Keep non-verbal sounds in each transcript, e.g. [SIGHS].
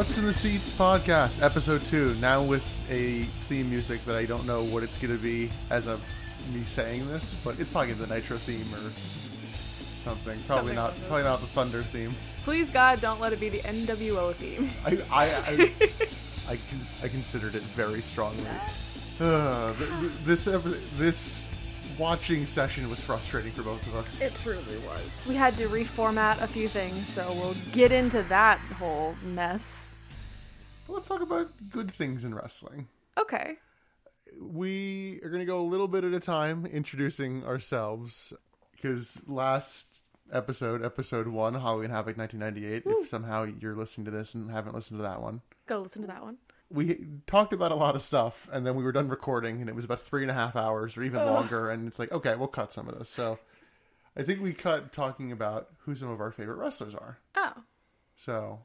Butts in the Seats podcast, episode two. Now with a theme music that I don't know what it's going to be as of me saying this, but it's probably the Nitro theme or something. Probably Something not. Probably not the Thunder theme. Please God, don't let it be the NWO theme. [LAUGHS] I I I, I, con- I considered it very strongly. Uh, th- th- this epi- this watching session was frustrating for both of us. It truly was. We had to reformat a few things, so we'll get into that whole mess. Let's talk about good things in wrestling. Okay. we are going to go a little bit at a time introducing ourselves because last episode episode one halloween havoc 1998 if somehow you're listening to this and haven't listened to that one Go listen to that one. we talked about a lot of stuff and then we were done recording and it was about three and a half hours or even longer and it's like okay we'll cut some of this so i think we cut talking about who some of our favorite wrestlers are Oh. so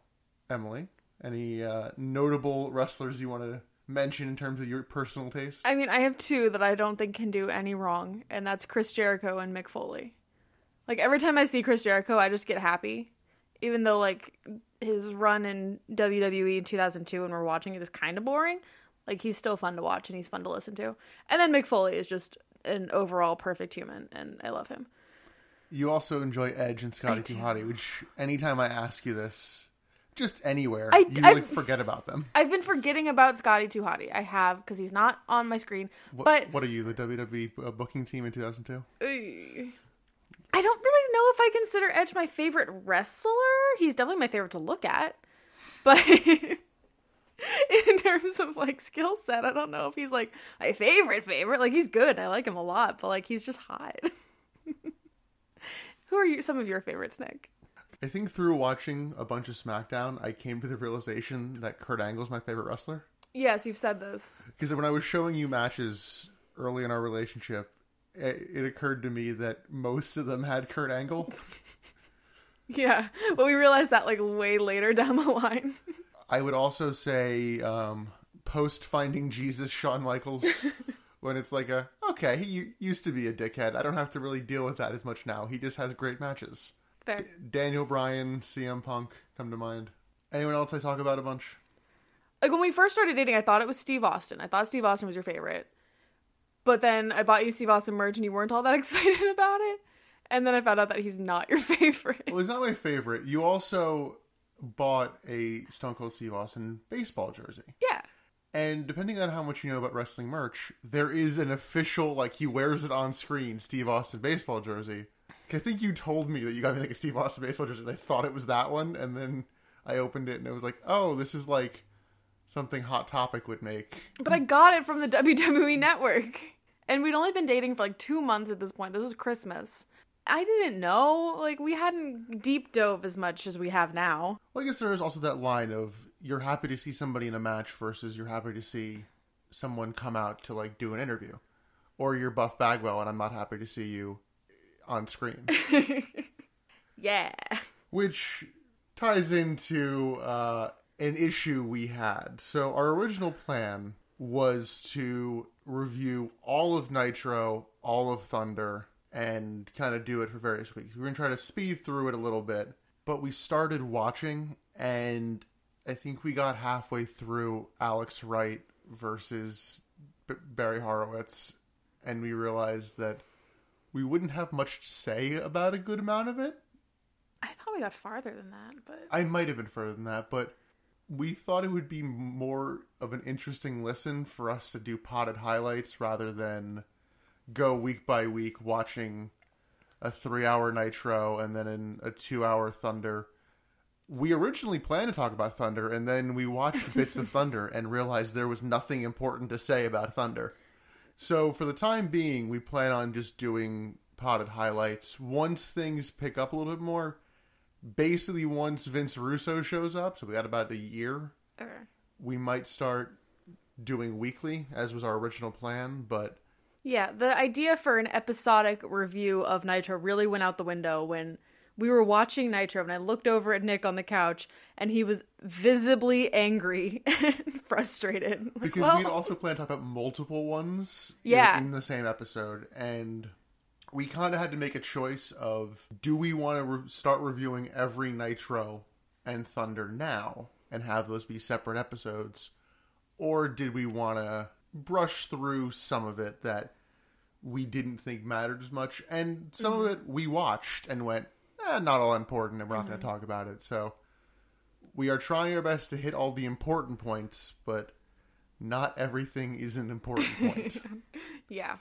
emily any uh, notable wrestlers you want to mention in terms of your personal taste I mean, I have two that I don't think can do any wrong, and that's Chris Jericho and Mick Foley. Like, every time I see Chris Jericho, I just get happy. Even though, like, his run in WWE in 2002 when we're watching it is kind of boring, like, he's still fun to watch and he's fun to listen to. And then Mick Foley is just an overall perfect human, and I love him. You also enjoy Edge and Scotty. Too Hottie, which anytime I ask you this, just anywhere, I- you I've- like forget about them. I've been forgetting about Scotty Too Hottie. I have, because he's not on my screen. What, but what are you, the WWE uh, booking team in 2002? I don't really know if I consider Edge my favorite wrestler. He's definitely my favorite to look at. But [LAUGHS] in terms of like skill set, I don't know if he's like my favorite favorite. Like he's good. I like him a lot, but like he's just hot. [LAUGHS] Who are you some of your favorites, Nick? I think through watching a bunch of SmackDown, I came to the realization that Kurt Angle's my favorite wrestler. Yes, you've said this. Because when I was showing you matches early in our relationship, it, it occurred to me that most of them had Kurt Angle. [LAUGHS] Yeah. But we realized that like way later down the line. [LAUGHS] I would also say um, post Finding Jesus, Shawn Michaels, [LAUGHS] when it's like a okay, he used to be a dickhead. I don't have to really deal with that as much now. He just has great matches. Fair. Daniel Bryan, CM Punk come to mind. Anyone else I talk about a bunch? like when we first started dating, I thought it was Steve Austin. I thought Steve Austin was your favorite. But then I bought you Steve Austin merch and you weren't all that [LAUGHS] excited about it. And then I found out that he's not your [LAUGHS] favorite. Well, he's not my favorite. You also bought a Stone Cold Steve Austin baseball jersey. Yeah. And depending on how much you know about wrestling merch, there is an official, like, he wears it on screen, Steve Austin baseball jersey. I think you told me that you got me like a Steve Austin baseball jersey, and I thought it was that one, and then I opened it and it was like, oh, this is like something Hot Topic would make. But I got it from the [LAUGHS] WWE network. And we'd only been dating for like two months at this point. This was Christmas. I didn't know. Like, we hadn't deep dove as much as we have now. Well, I guess there is also that line of you're happy to see somebody in a match versus you're happy to see someone come out to like do an interview, or you're Buff Bagwell and I'm not happy to see you on screen, [LAUGHS] Yeah. which ties into uh, an issue we had. So our original plan was to review all of Nitro, all of Thunder, and kind of do it for various weeks. We are gonna try to speed through it a little bit, but we started watching, and I think we got halfway through Alex Wright versus B- Barry Horowitz, and we realized that we wouldn't have much to say about a good amount of it. I thought we got farther than that, but I might have been further than that, but we thought it would be more of an interesting listen for us to do potted highlights rather than go week by week watching a three hour Nitro and then in a two hour Thunder. We originally planned to talk about Thunder, and then we watched [LAUGHS] bits of Thunder and realized there was nothing important to say about Thunder. So for the time being, we plan on just doing potted highlights. Once things pick up a little bit more, basically once Vince Russo shows up, so we got about a year, okay. we might start doing weekly, as was our original plan, but Yeah, the idea for an episodic review of Nitro really went out the window when we were watching Nitro and I looked over at Nick on the couch and he was visibly angry [LAUGHS] and frustrated. Like, because well, we'd also planned to talk about multiple ones in- Yeah. in the same episode, and we kind of had to make a choice of do we want to re- start reviewing every Nitro and Thunder now and have those be separate episodes? Or did we want to brush through some of it that we didn't think mattered as much? And some of mm-hmm. it we watched and went, eh, not all important, and we're not going to talk about it. So we are trying our best to hit all the important points, but not everything is an important [LAUGHS] point. Yeah.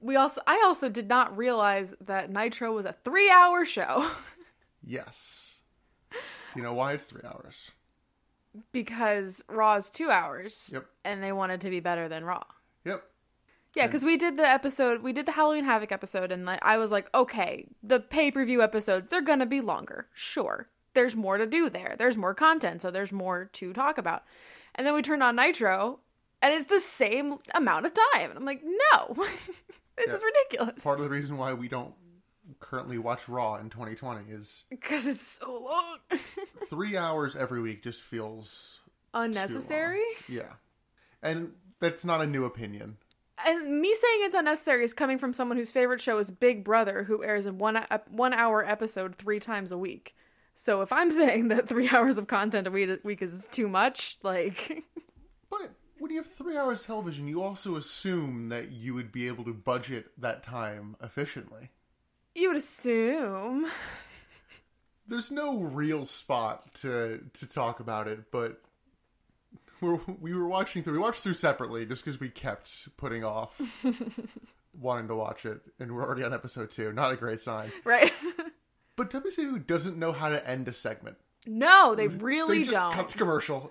We also I also did not realize that Nitro was a 3-hour show [LAUGHS] yes. Do you know why it's three hours? because Raw is 2 hours Yep. and they wanted to be better than Raw. Yep. Yeah, because we did the episode, we did the Halloween Havoc episode, and like, I was like, okay, the pay per view episodes, they're gonna be longer. Sure. There's more to do there. There's more content, so there's more to talk about. And then we turned on Nitro, and it's the same amount of time. And I'm like, no, [LAUGHS] this is ridiculous. Part of the reason why we don't currently watch Raw in 2020 is Because it's so long. [LAUGHS] three hours every week just feels Unnecessary. yeah, and that's not a new opinion. And me saying it's unnecessary is coming from someone whose favorite show is Big Brother, who airs a one a one hour episode three times a week. So if I'm [LAUGHS] saying that three hours of content a week, week is too much, like [LAUGHS] But when you have three hours television, you also assume that you would be able to budget that time efficiently. you would assume. [LAUGHS] There's no real spot to to talk about it, but [LAUGHS] we're, we were watching through. We watched through separately just because we kept putting off [LAUGHS] wanting to watch it, and we're already on episode two. Not a great sign. Right? [LAUGHS] But WCW doesn't know how to end a segment. no, they really they just don't. cut to commercial.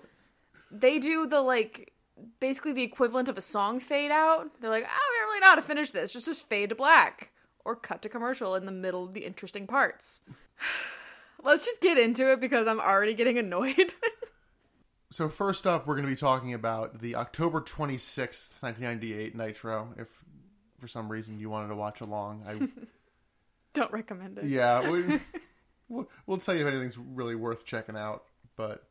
They do the like basically the equivalent of a song fade out. They're like, oh, we don't really know how to finish this. Just just fade to black or cut to commercial in the middle of the interesting parts. [SIGHS] Let's just get into it because I'm already getting annoyed. So first up, we're going to be talking about the October 26th, 1998 Nitro. If for some reason you wanted to watch along, I [LAUGHS] don't recommend it. yeah, we, [LAUGHS] we'll, we'll tell you if anything's really worth checking out. But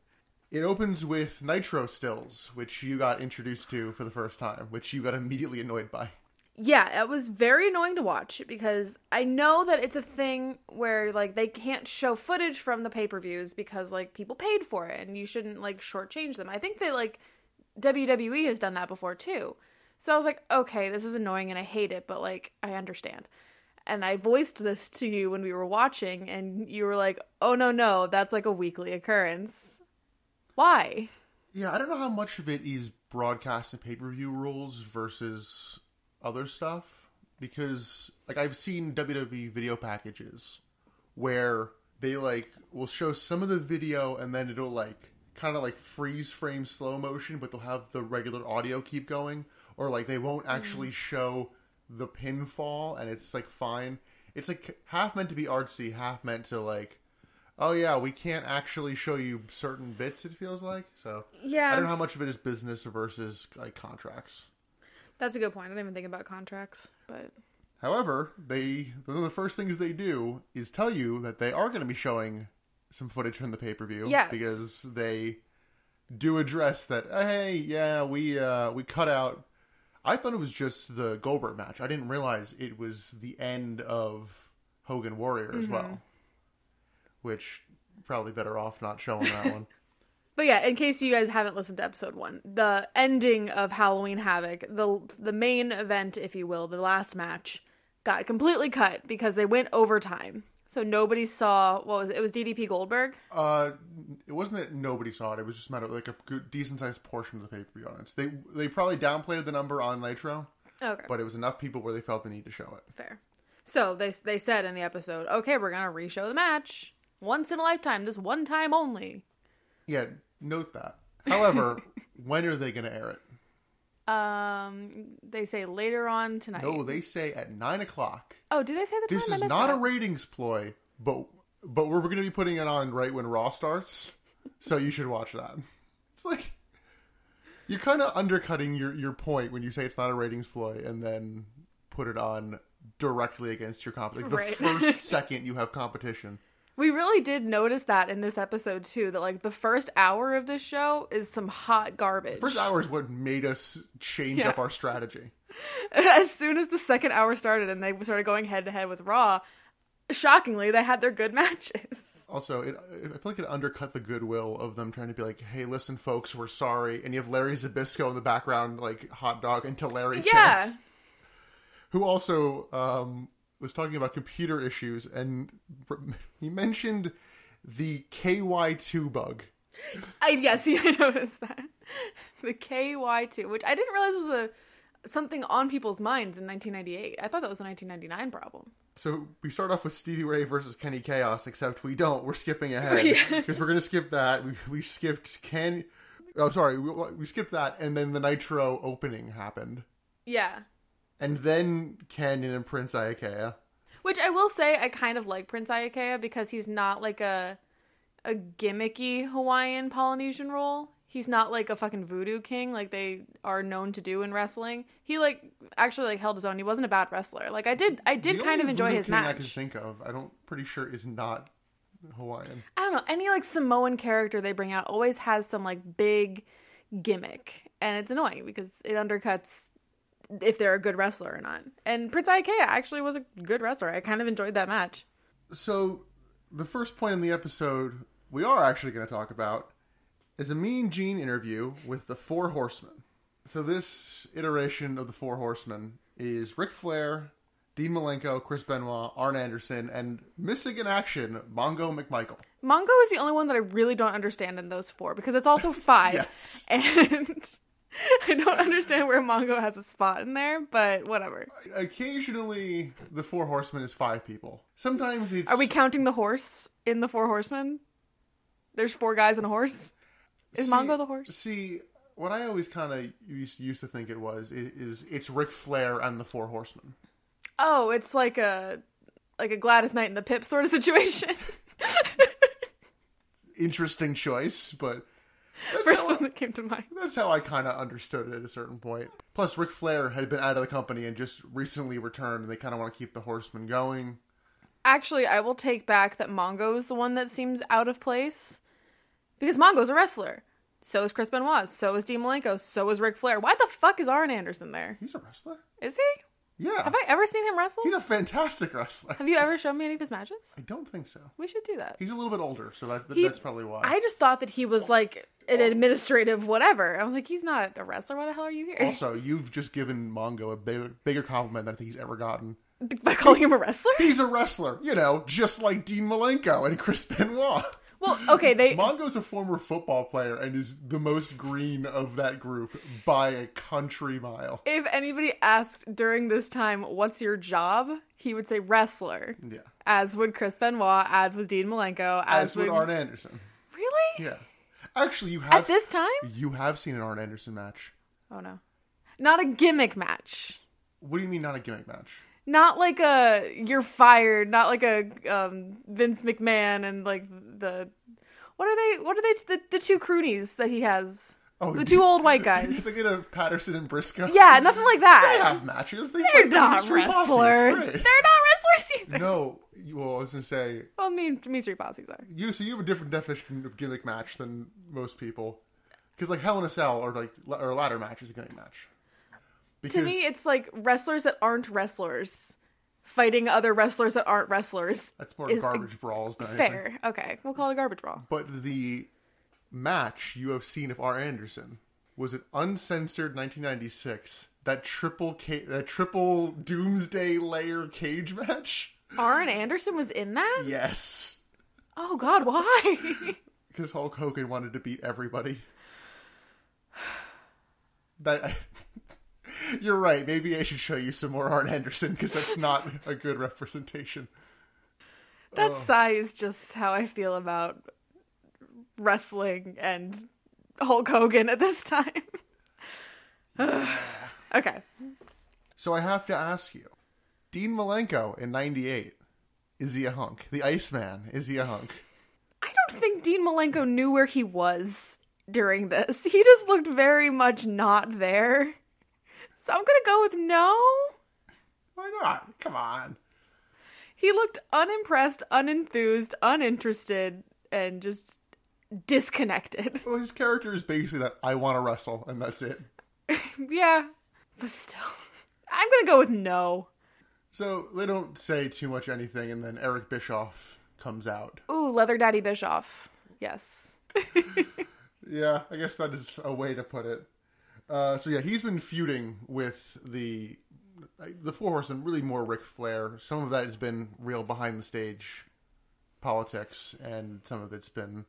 it opens with Nitro stills, which you got introduced to for the first time, which you got immediately annoyed by. Yeah, it was very annoying to watch because I know that it's a thing where like they can't show footage from the pay-per-views because like people paid for it and you shouldn't like shortchange them. I think that like WWE has done that before too. So I was like, okay, this is annoying and I hate it, but like I understand. And I voiced this to you when we were watching and you were like, "Oh no, no, that's like a weekly occurrence." Why? Yeah, I don't know how much of it is broadcast and pay per view rules versus other stuff because like I've seen WWE video packages where they like will show some of the video and then it'll like kind of like freeze frame slow motion but they'll have the regular audio keep going or like they won't actually mm. show the pinfall and it's like fine it's like half meant to be artsy half meant to like oh yeah we can't actually show you certain bits it feels like so Yeah. I don't know how much of it is business versus like contracts. That's a good point. I didn't even think about contracts, but However, they one of the first things they do is tell you that they are going to be showing some footage from the pay per view. Yes. because they do address that. Hey, yeah, we uh, we cut out. I thought it was just the Goldberg match. I didn't realize it was the end of Hogan Warrior as well. Which probably better off not showing that one. [LAUGHS] But yeah, in case you guys haven't listened to episode one, the ending of Halloween Havoc, the the main event, if you will, the last match, got completely cut because they went overtime. So nobody saw what was it? It was DDP Goldberg. Uh, it wasn't that nobody saw it. It was just a matter of like a good, decent sized portion of the pay per view audience. They they probably downplayed the number on Nitro, Okay, but it was enough people where they felt the need to show it. fair. So they they said in the episode, okay, we're gonna re-show the match once in a lifetime, this one time only. Yeah, note that. However, [LAUGHS] when are they going to air it? Um, they say later on tonight. No, they say at nine o'clock. Oh, do they say the This time? I is not a ratings ploy, but but we're going to be putting it on right when Raw starts, so you should watch that. It's like you're kind of undercutting your your point when you say it's not a ratings ploy, and then put it on directly against your comp. Like the Right. first [LAUGHS] second you have competition. We really did notice that in this episode too. That like the first hour of this show is some hot garbage. First hour is what made us change Yeah. up our strategy. [LAUGHS] as soon as the second hour started and they started going head to head with Raw, shockingly they had their good [LAUGHS] matches. Also, it, I feel like it undercut the goodwill of them trying to be like, "Hey, listen, folks, we're sorry." And you have Larry Zbyszko in the background, like hot dog until Larry Yeah. who also um, was talking about computer issues, and [LAUGHS] he mentioned the KY2 bug. I yes, [LAUGHS] I noticed that. The KY2, which I didn't realize was a something on people's minds in 1998. I thought that was a 1999 problem. So we start off with Stevie Ray versus Kenny Chaos, except we don't. We're skipping [LAUGHS] ahead Yeah. because we're going to skip that. We, we skipped Ken. Oh, sorry, we, we skipped that, and then the Nitro opening happened, Yeah. And then Kanyon and Prince Iakea. Which I will say I kind of like Prince Iakea because he's not like a a gimmicky Hawaiian Polynesian role. He's not like a fucking voodoo king like they are known to do in wrestling. He like actually like held his own. He wasn't a bad wrestler. Like I did I did The kind of enjoy his King I can think of, I don't pretty sure is not Hawaiian. I don't know, any like Samoan character they bring out always has some like big gimmick. And it's annoying because it undercuts if they're a good wrestler or not. And Prince Iakea actually was a good wrestler. I kind of enjoyed that match. So the first point in the episode we are actually going to talk about is a Mean Gene interview with the Four Horsemen. So this iteration of the Four Horsemen is Ric Flair, Dean Malenko, Chris Benoit, Arn Anderson, and missing in action, Mongo McMichael. Mongo is the only one that I really don't understand in those four because it's also five. [LAUGHS] Yes. And [LAUGHS] I don't understand where Mongo has a spot in there, but whatever. Occasionally, the Four Horsemen is five people. Sometimes it's Are we counting the horse in the four horsemen? There's four guys and a horse. Is See- Mongo the horse? See, what I always kind of used, used to think it was i- is it's Ric Flair and the Four Horsemen. Oh, it's like a like a Gladys Knight and the Pip sort of situation. [LAUGHS] Interesting choice, but that's First one that came to mind. that's how I kind of understood it at a certain point. Plus, Ric Flair had been out of the company and just recently returned, and they kind of want to keep the Horsemen going. Actually, I will take back that Mongo is the one that seems out of place. Because Mongo's a wrestler. So is Chris Benoit. So is Dean Malenko. So is Ric Flair. Why the fuck is Arn Anderson there? He's a wrestler. Is he? Yeah, Have I ever seen him wrestle? he's a fantastic wrestler. Have you ever shown me any of his matches? I don't think so. We should do that. He's a little bit older, so that, He- that's probably why. I just thought that he was like an administrative whatever. I was like, he's not a wrestler. Why the hell are you here? Also, you've just given Mongo a bigger, bigger compliment than I think he's ever gotten. By calling him a wrestler? He's a wrestler, you know, just like Dean Malenko and Chris Benoit. Well, okay, they Mongo's a former football player and is the most green of that group by a country mile. if anybody asked during this time, what's your job? He would say wrestler. Yeah. As would Chris Benoit, as was Dean Malenko, as, As would Arn Anderson. Really? Yeah. Actually, you have At this time? you have seen an Arn Anderson match. Oh no. Not a gimmick match. What do you mean not a gimmick match? Not like a you're fired, not like a um, Vince McMahon and like the what are they what are they the, the two croonies that he has? Oh, The two old white [LAUGHS] guys. guys. thinking of Patterson and Briscoe? Yeah, nothing like that. They have matches. They They're not Mystery Posse. It's wrestlers. They're not wrestlers either. No, well, I was gonna say Well, me Mystery Posse's are. you. So you have a different definition of gimmick match than most people, because like Hell in a Cell or like or a ladder match is a gimmick match. Because To me, it's like wrestlers that aren't wrestlers fighting other wrestlers that aren't wrestlers. that's more garbage brawls than anything. Fair. Okay, we'll call it a garbage brawl. But the match you have seen of Arn Anderson was an uncensored 1996 that triple ca- that triple Doomsday Layer cage match. Arn Anderson was in that? Yes, Oh God, why? [LAUGHS] because Hulk Hogan wanted to beat everybody. [SIGHS] That [LAUGHS] you're right. Maybe I should show you some more Arn Anderson because that's not a good representation. that oh. sigh is just how I feel about wrestling and Hulk Hogan at this time. [SIGHS] okay. So I have to ask you, Dean Malenko in '98, is he a hunk? The Iceman, is he a hunk? I don't think Dean Malenko knew where he was during this. He just looked very much not there. So I'm gonna go with no. Why not? Come on. He looked unimpressed, unenthused, uninterested, and just disconnected. Well, his character is basically that I want to wrestle, and that's it. [LAUGHS] yeah, but still. I'm gonna go with no. So they don't say too much anything, and then Eric Bischoff comes out. Ooh, Leather Daddy Bischoff. Yes. [LAUGHS] Yeah, I guess that is a way to put it. Uh, so yeah, he's been feuding with the the Four Horsemen, really more Ric Flair. Some of that has been real behind the stage politics, and some of it's been,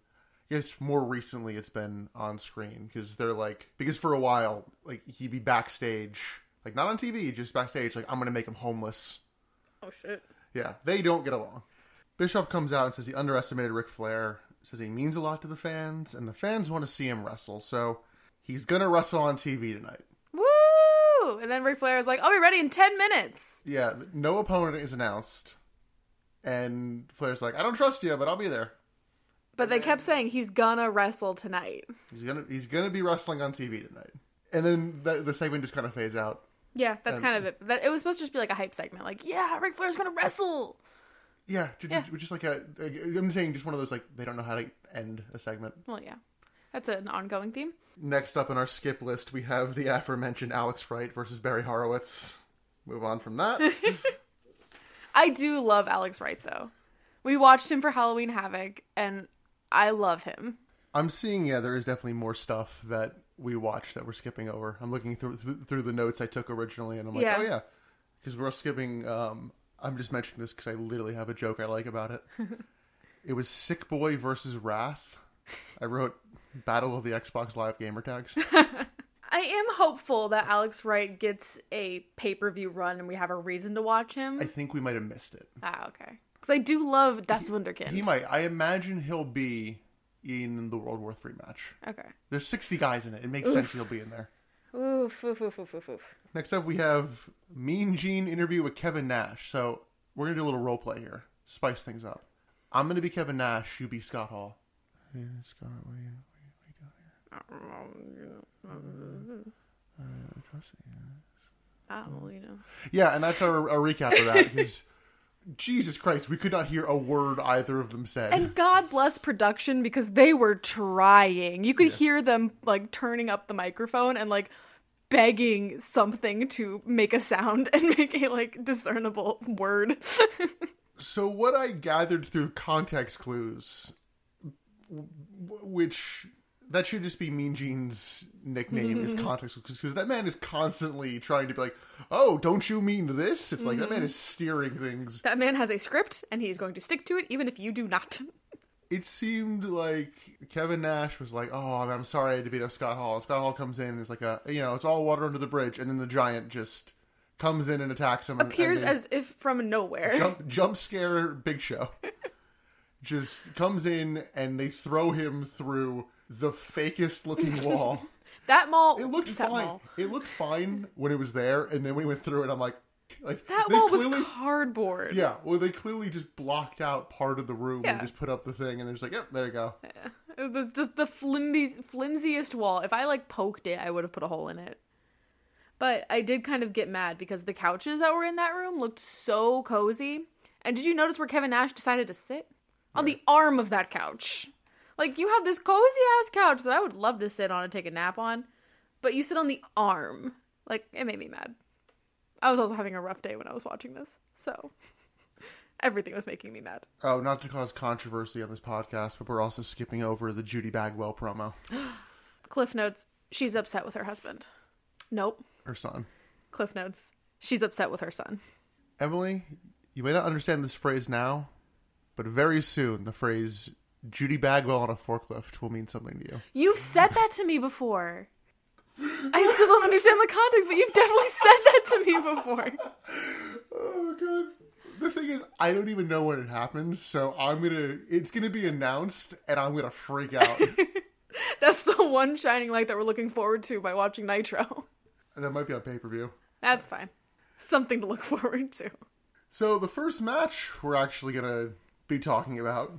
I guess, more recently it's been on screen because they're like because for a while like he'd be backstage, like not on TV, just backstage. Like I'm gonna make him homeless. Oh shit. Yeah, they don't get along. Bischoff comes out and says he underestimated Ric Flair. Says he means a lot to the fans, and the fans want to see him wrestle. So he's gonna wrestle on TV tonight. Woo! And then Ric Flair is like, "I'll be ready in ten minutes." Yeah, no opponent is announced, and Flair's like, "I don't trust you, but I'll be there." But they kept saying he's gonna wrestle tonight. He's gonna he's gonna be wrestling on TV tonight, and then the, the segment just kind of fades out. Yeah, that's kind of it. That, it was supposed to just be like a hype segment, like, "Yeah, Ric Flair's gonna wrestle." Yeah, Yeah. ju- just like a, I'm saying, just one of those like they don't know how to end a segment. Well, yeah, that's an ongoing theme. Next up on our skip list, we have the aforementioned Alex Wright versus Barry Horowitz. Move on from that. [LAUGHS] I do love Alex Wright though. We watched him for Halloween Havoc, and I love him. I'm seeing, yeah, there is definitely more stuff that we watched that we're skipping over. I'm looking through through, through the notes I took originally, and I'm like, Yeah. oh yeah, because we're skipping. Um, I'm just mentioning this because I literally have a joke I like about it. [LAUGHS] it was Sick Boy versus Wrath. I wrote Battle of the Xbox Live gamer tags. [LAUGHS] I am hopeful that Alex Wright gets a pay per view run, and we have a reason to watch him. I think we might have missed it. ah, okay. Because I do love Das Wunderkind. He might. I imagine he'll be in the World War Three match. okay. There's 60 guys in it. It makes sense he'll be in there. Oof, oof, oof, oof, oof, oof. Next up, we have Mean Gene interview with Kevin Nash. So we're gonna do a little role play here, spice things up. I'm gonna be Kevin Nash. You be Scott Hall. Hey, Scott, what are you, what are you doing here? Uh, trust me. I don't you know. Yeah, and that's our, our recap of that because [LAUGHS] Jesus Christ, we could not hear a word either of them said. And God bless production because they were trying. You could hear them like turning up the microphone and like begging something to make a sound [LAUGHS] and make a like discernible word. [LAUGHS] So what I gathered through context clues, w- which that should just be Mean Gene's nickname is mm-hmm. context because that man is constantly trying to be like, oh, don't you mean this? It's like that man is mm-hmm. steering things. that man has a script and he's going to stick to it even if you do not. [LAUGHS] It seemed like Kevin Nash was like, oh, I'm sorry I had to beat up Scott Hall. And Scott Hall comes in and is like, a, you know, it's all water under the bridge, and then the giant just comes in and attacks him. and- Appears and they- as if from nowhere. jump jump scare Big Show. [LAUGHS] Just comes in and they throw him through the fakest looking wall. [LAUGHS] That mall It looked fine. mall. It looked fine when it was there, and then we went through it. I'm like, like That wall clearly, was cardboard. yeah. Well, they clearly just blocked out part of the room and just put up the thing, and they're just like, yep, there you go. It was just the flimsy, flimsiest wall. If I like poked it, I would have put a hole in it. But I did kind of get mad because the couches that were in that room looked so cozy. And did you notice where Kevin Nash decided to sit? On the arm of that couch. Like you have this cozy ass couch that I would love to sit on and take a nap on, but you sit on the arm. Like it made me mad. I was also having a rough day when I was watching this, so [LAUGHS] everything was making me mad. Oh, not to cause controversy on this podcast, but we're also skipping over the Judy Bagwell promo. [GASPS] Cliff notes, she's upset with her husband. Nope. Her son. Cliff notes, she's upset with her son. Emily, you may not understand this phrase now, but very soon the phrase Judy Bagwell on a forklift will mean something to you. You've said that to me before. I still don't understand the context, but you've definitely said that to me before. Oh god. The thing is, I don't even know when it happens, so I'm gonna it's gonna be announced and I'm gonna freak out. [LAUGHS] That's the one shining light that we're looking forward to by watching Nitro. and that might be on pay-per-view. That's fine. Something to look forward to. So the first match we're actually gonna be talking about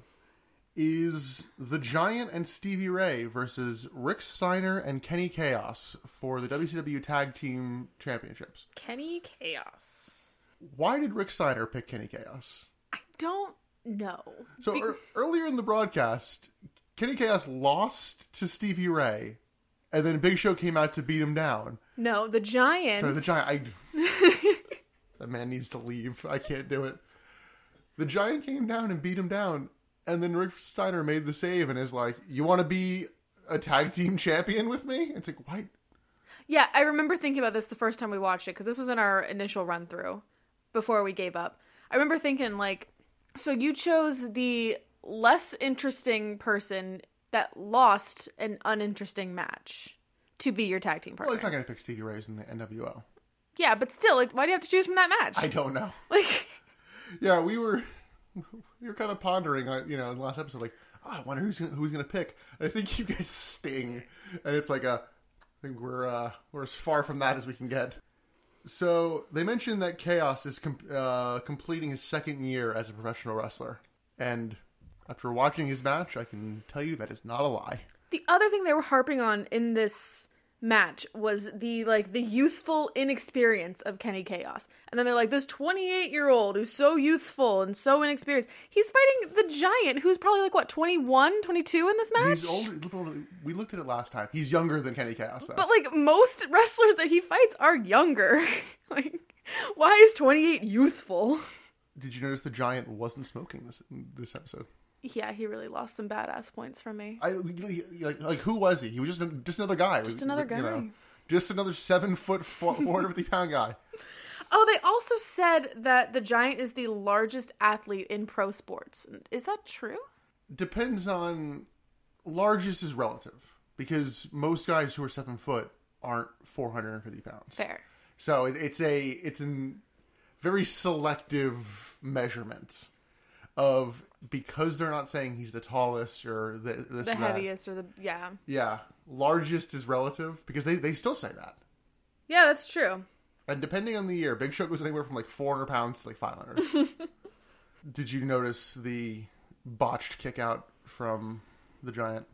is the Giant and Stevie Ray versus Rick Steiner and Kenny Chaos for the WCW Tag Team Championships. Kenny Chaos. Why did Rick Steiner pick Kenny Chaos? I don't know. So Be- ear earlier in the broadcast, Kenny Chaos lost to Stevie Ray, and then Big Show came out to beat him down. no, the Giant. Sorry, the giant. I, [LAUGHS] that man needs to leave. I can't do it. The Giant came down and beat him down, and then Rick Steiner made the save and is like, "You want to be a tag team champion with me?" It's like, why? Yeah, I remember thinking about this the first time we watched it because this was in our initial run through before we gave up. I remember thinking, like, so you chose the less interesting person that lost an uninteresting match to be your tag team partner. Well, he's not going to pick Stevie Ray's in the NWO. yeah, but still, like, why do you have to choose from that match? I don't know. [LAUGHS] like, Yeah, we were were kind of pondering on you know in the last episode like, oh, I wonder who's gonna, who's going to pick. And I think you guys [LAUGHS] sting, and it's like a I think we're uh, we're as far from that as we can get. So they mentioned that Chaos is com- uh, completing his second year as a professional wrestler, and after watching his match, I can tell you that is not a lie. the other thing they were harping on in this match was the like the youthful inexperience of Kenny Chaos. And then they're like this 28-year-old who's so youthful and so inexperienced. He's fighting the giant who's probably like what 21, 22 in this match? He's older. We looked at it last time. He's younger than Kenny Chaos, though. But like most wrestlers that he fights are younger. [LAUGHS] like why is 28 youthful? Did you notice the Giant wasn't smoking this this episode? Yeah, he really lost some badass points from me. I like, like who was he? He was just just another guy. Just another You know, just another seven foot four hundred fifty pound guy. Oh, they also said that the giant is the largest athlete in pro sports. Is that true? Depends on largest is relative because most guys who are seven foot aren't four hundred and fifty pounds. Fair. So it's a it's a very selective measurement of because they're not saying he's the tallest or the, this The and that. heaviest or the yeah. Yeah, largest is relative because they they still say that. Yeah, that's true. And depending on the year, Big Show goes anywhere from like 400 pounds to like 500. [LAUGHS] Did you notice the botched kick out from the Giant?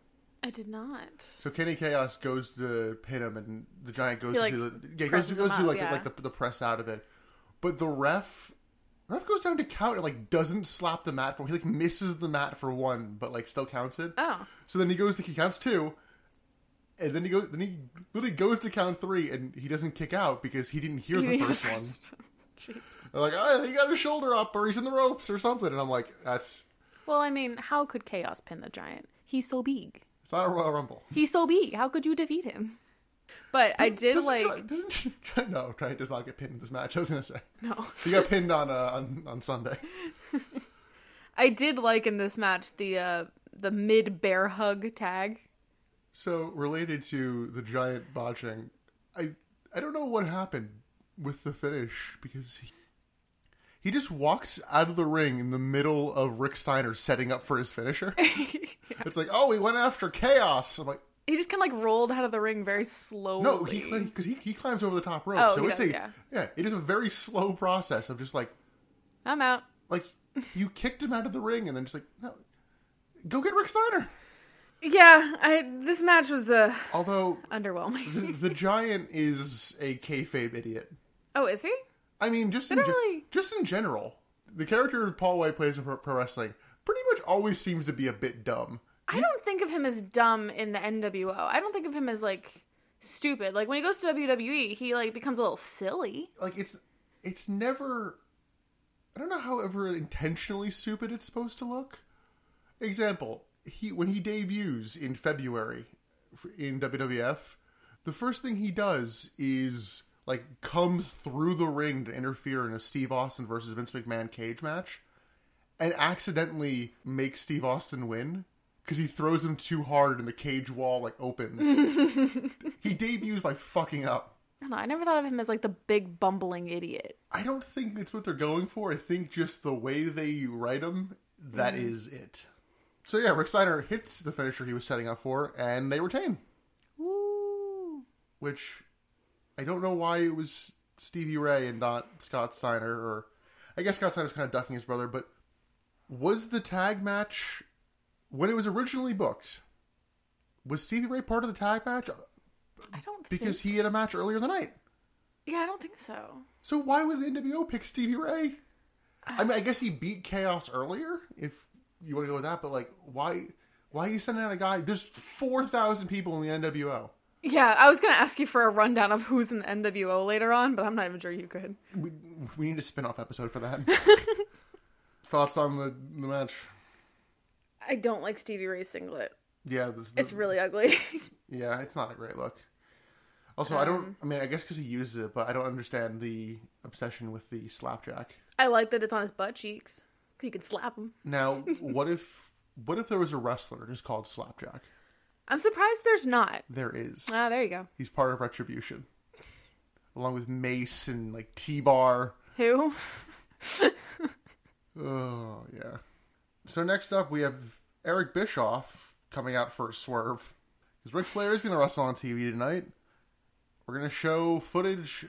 I did not. So Kenny Chaos goes to pin him, and the Giant goes He, like, to do the, yeah, goes, goes to do like yeah. like the, the press out of it. But the ref ref goes down to count and like doesn't slap the mat for he like misses the mat for one, but like still counts it. Oh. So then he goes to he counts two, and then he goes then he literally goes to count three, and he doesn't kick out because he didn't hear the first one. [LAUGHS] They're like, oh, he got his shoulder up, or he's in the ropes, or something, and I'm like, that's Well, I mean, how could Chaos pin the giant? He's so big. it's not a Royal Rumble. He's so big. How could you defeat him? But I did Doesn't like Try- doesn't [LAUGHS] try, no, try does not get pinned in this match. I was gonna say no. he got pinned on uh, on on Sunday. [LAUGHS] I did like in this match the uh the mid bear hug tag. So related to the giant botching, I I don't know what happened with the finish because he, he just walks out of the ring in the middle of Rick Steiner setting up for his finisher. [LAUGHS] It's like, oh, he went after chaos. I'm like, He just kind of like rolled out of the ring very slowly. no, he because he, he climbs over the top rope, Oh, so he it's does, a yeah. yeah, it is a very slow process of just like I'm out. like you kicked him out of the ring and then just like no, go get Rick Steiner. Yeah, I this match was uh Although underwhelming. the, the [LAUGHS] giant is a kayfabe idiot. oh, is he? I mean, just in, ge- don't really- just in general, the character Paul White plays in pro, pro wrestling pretty much always seems to be a bit dumb. I don't think of him as dumb in the NWO. I don't think of him as like stupid. Like when he goes to WWE, he like becomes a little silly. Like it's it's never. I don't know how ever intentionally stupid it's supposed to look. Example: He when he debuts in February in WWF, the first thing he does is like come through the ring to interfere in a Steve Austin versus Vince McMahon cage match, and accidentally make Steve Austin win because he throws him too hard and the cage wall like opens. [LAUGHS] he debuts by fucking up. I don't know. I never thought of him as like the big bumbling idiot. I don't think it's what they're going for. I think just the way they write him, that mm. is it. So yeah, Rick Steiner hits the finisher he was setting up for, and they retain. Woo! Which I don't know why it was Stevie Ray and not Scott Steiner, or I guess Scott Steiner's kind of ducking his brother. But was the tag match when it was originally booked? Was Stevie Ray part of the tag match? I don't Because think... he had a match earlier in the night. yeah, I don't think so. So why would the NWO pick Stevie Ray? I mean, I guess he beat Chaos earlier, if you want to go with that. But like, why? Why are you sending out a guy? There's four thousand people in the NWO. Yeah, I was gonna ask you for a rundown of who's in the NWO later on, but I'm not even sure you could. We, we need a spin-off episode for that. [LAUGHS] Thoughts on the, the match? I don't like Stevie Ray's singlet. Yeah, this, It's really ugly. [LAUGHS] yeah, it's not a great look. Also, I don't. Um, I mean, I guess because he uses it, but I don't understand the obsession with the slapjack. I like that it's on his butt cheeks because you can slap him. Now, [LAUGHS] what if what if there was a wrestler just called Slapjack? I'm surprised there's not. There is. Ah, there you go. He's part of Retribution, along with Mace and like T Bar. Who? [LAUGHS] Oh yeah. So next up, we have Eric Bischoff coming out for a swerve because Ric Flair is going to wrestle on TV tonight. We're going to show footage,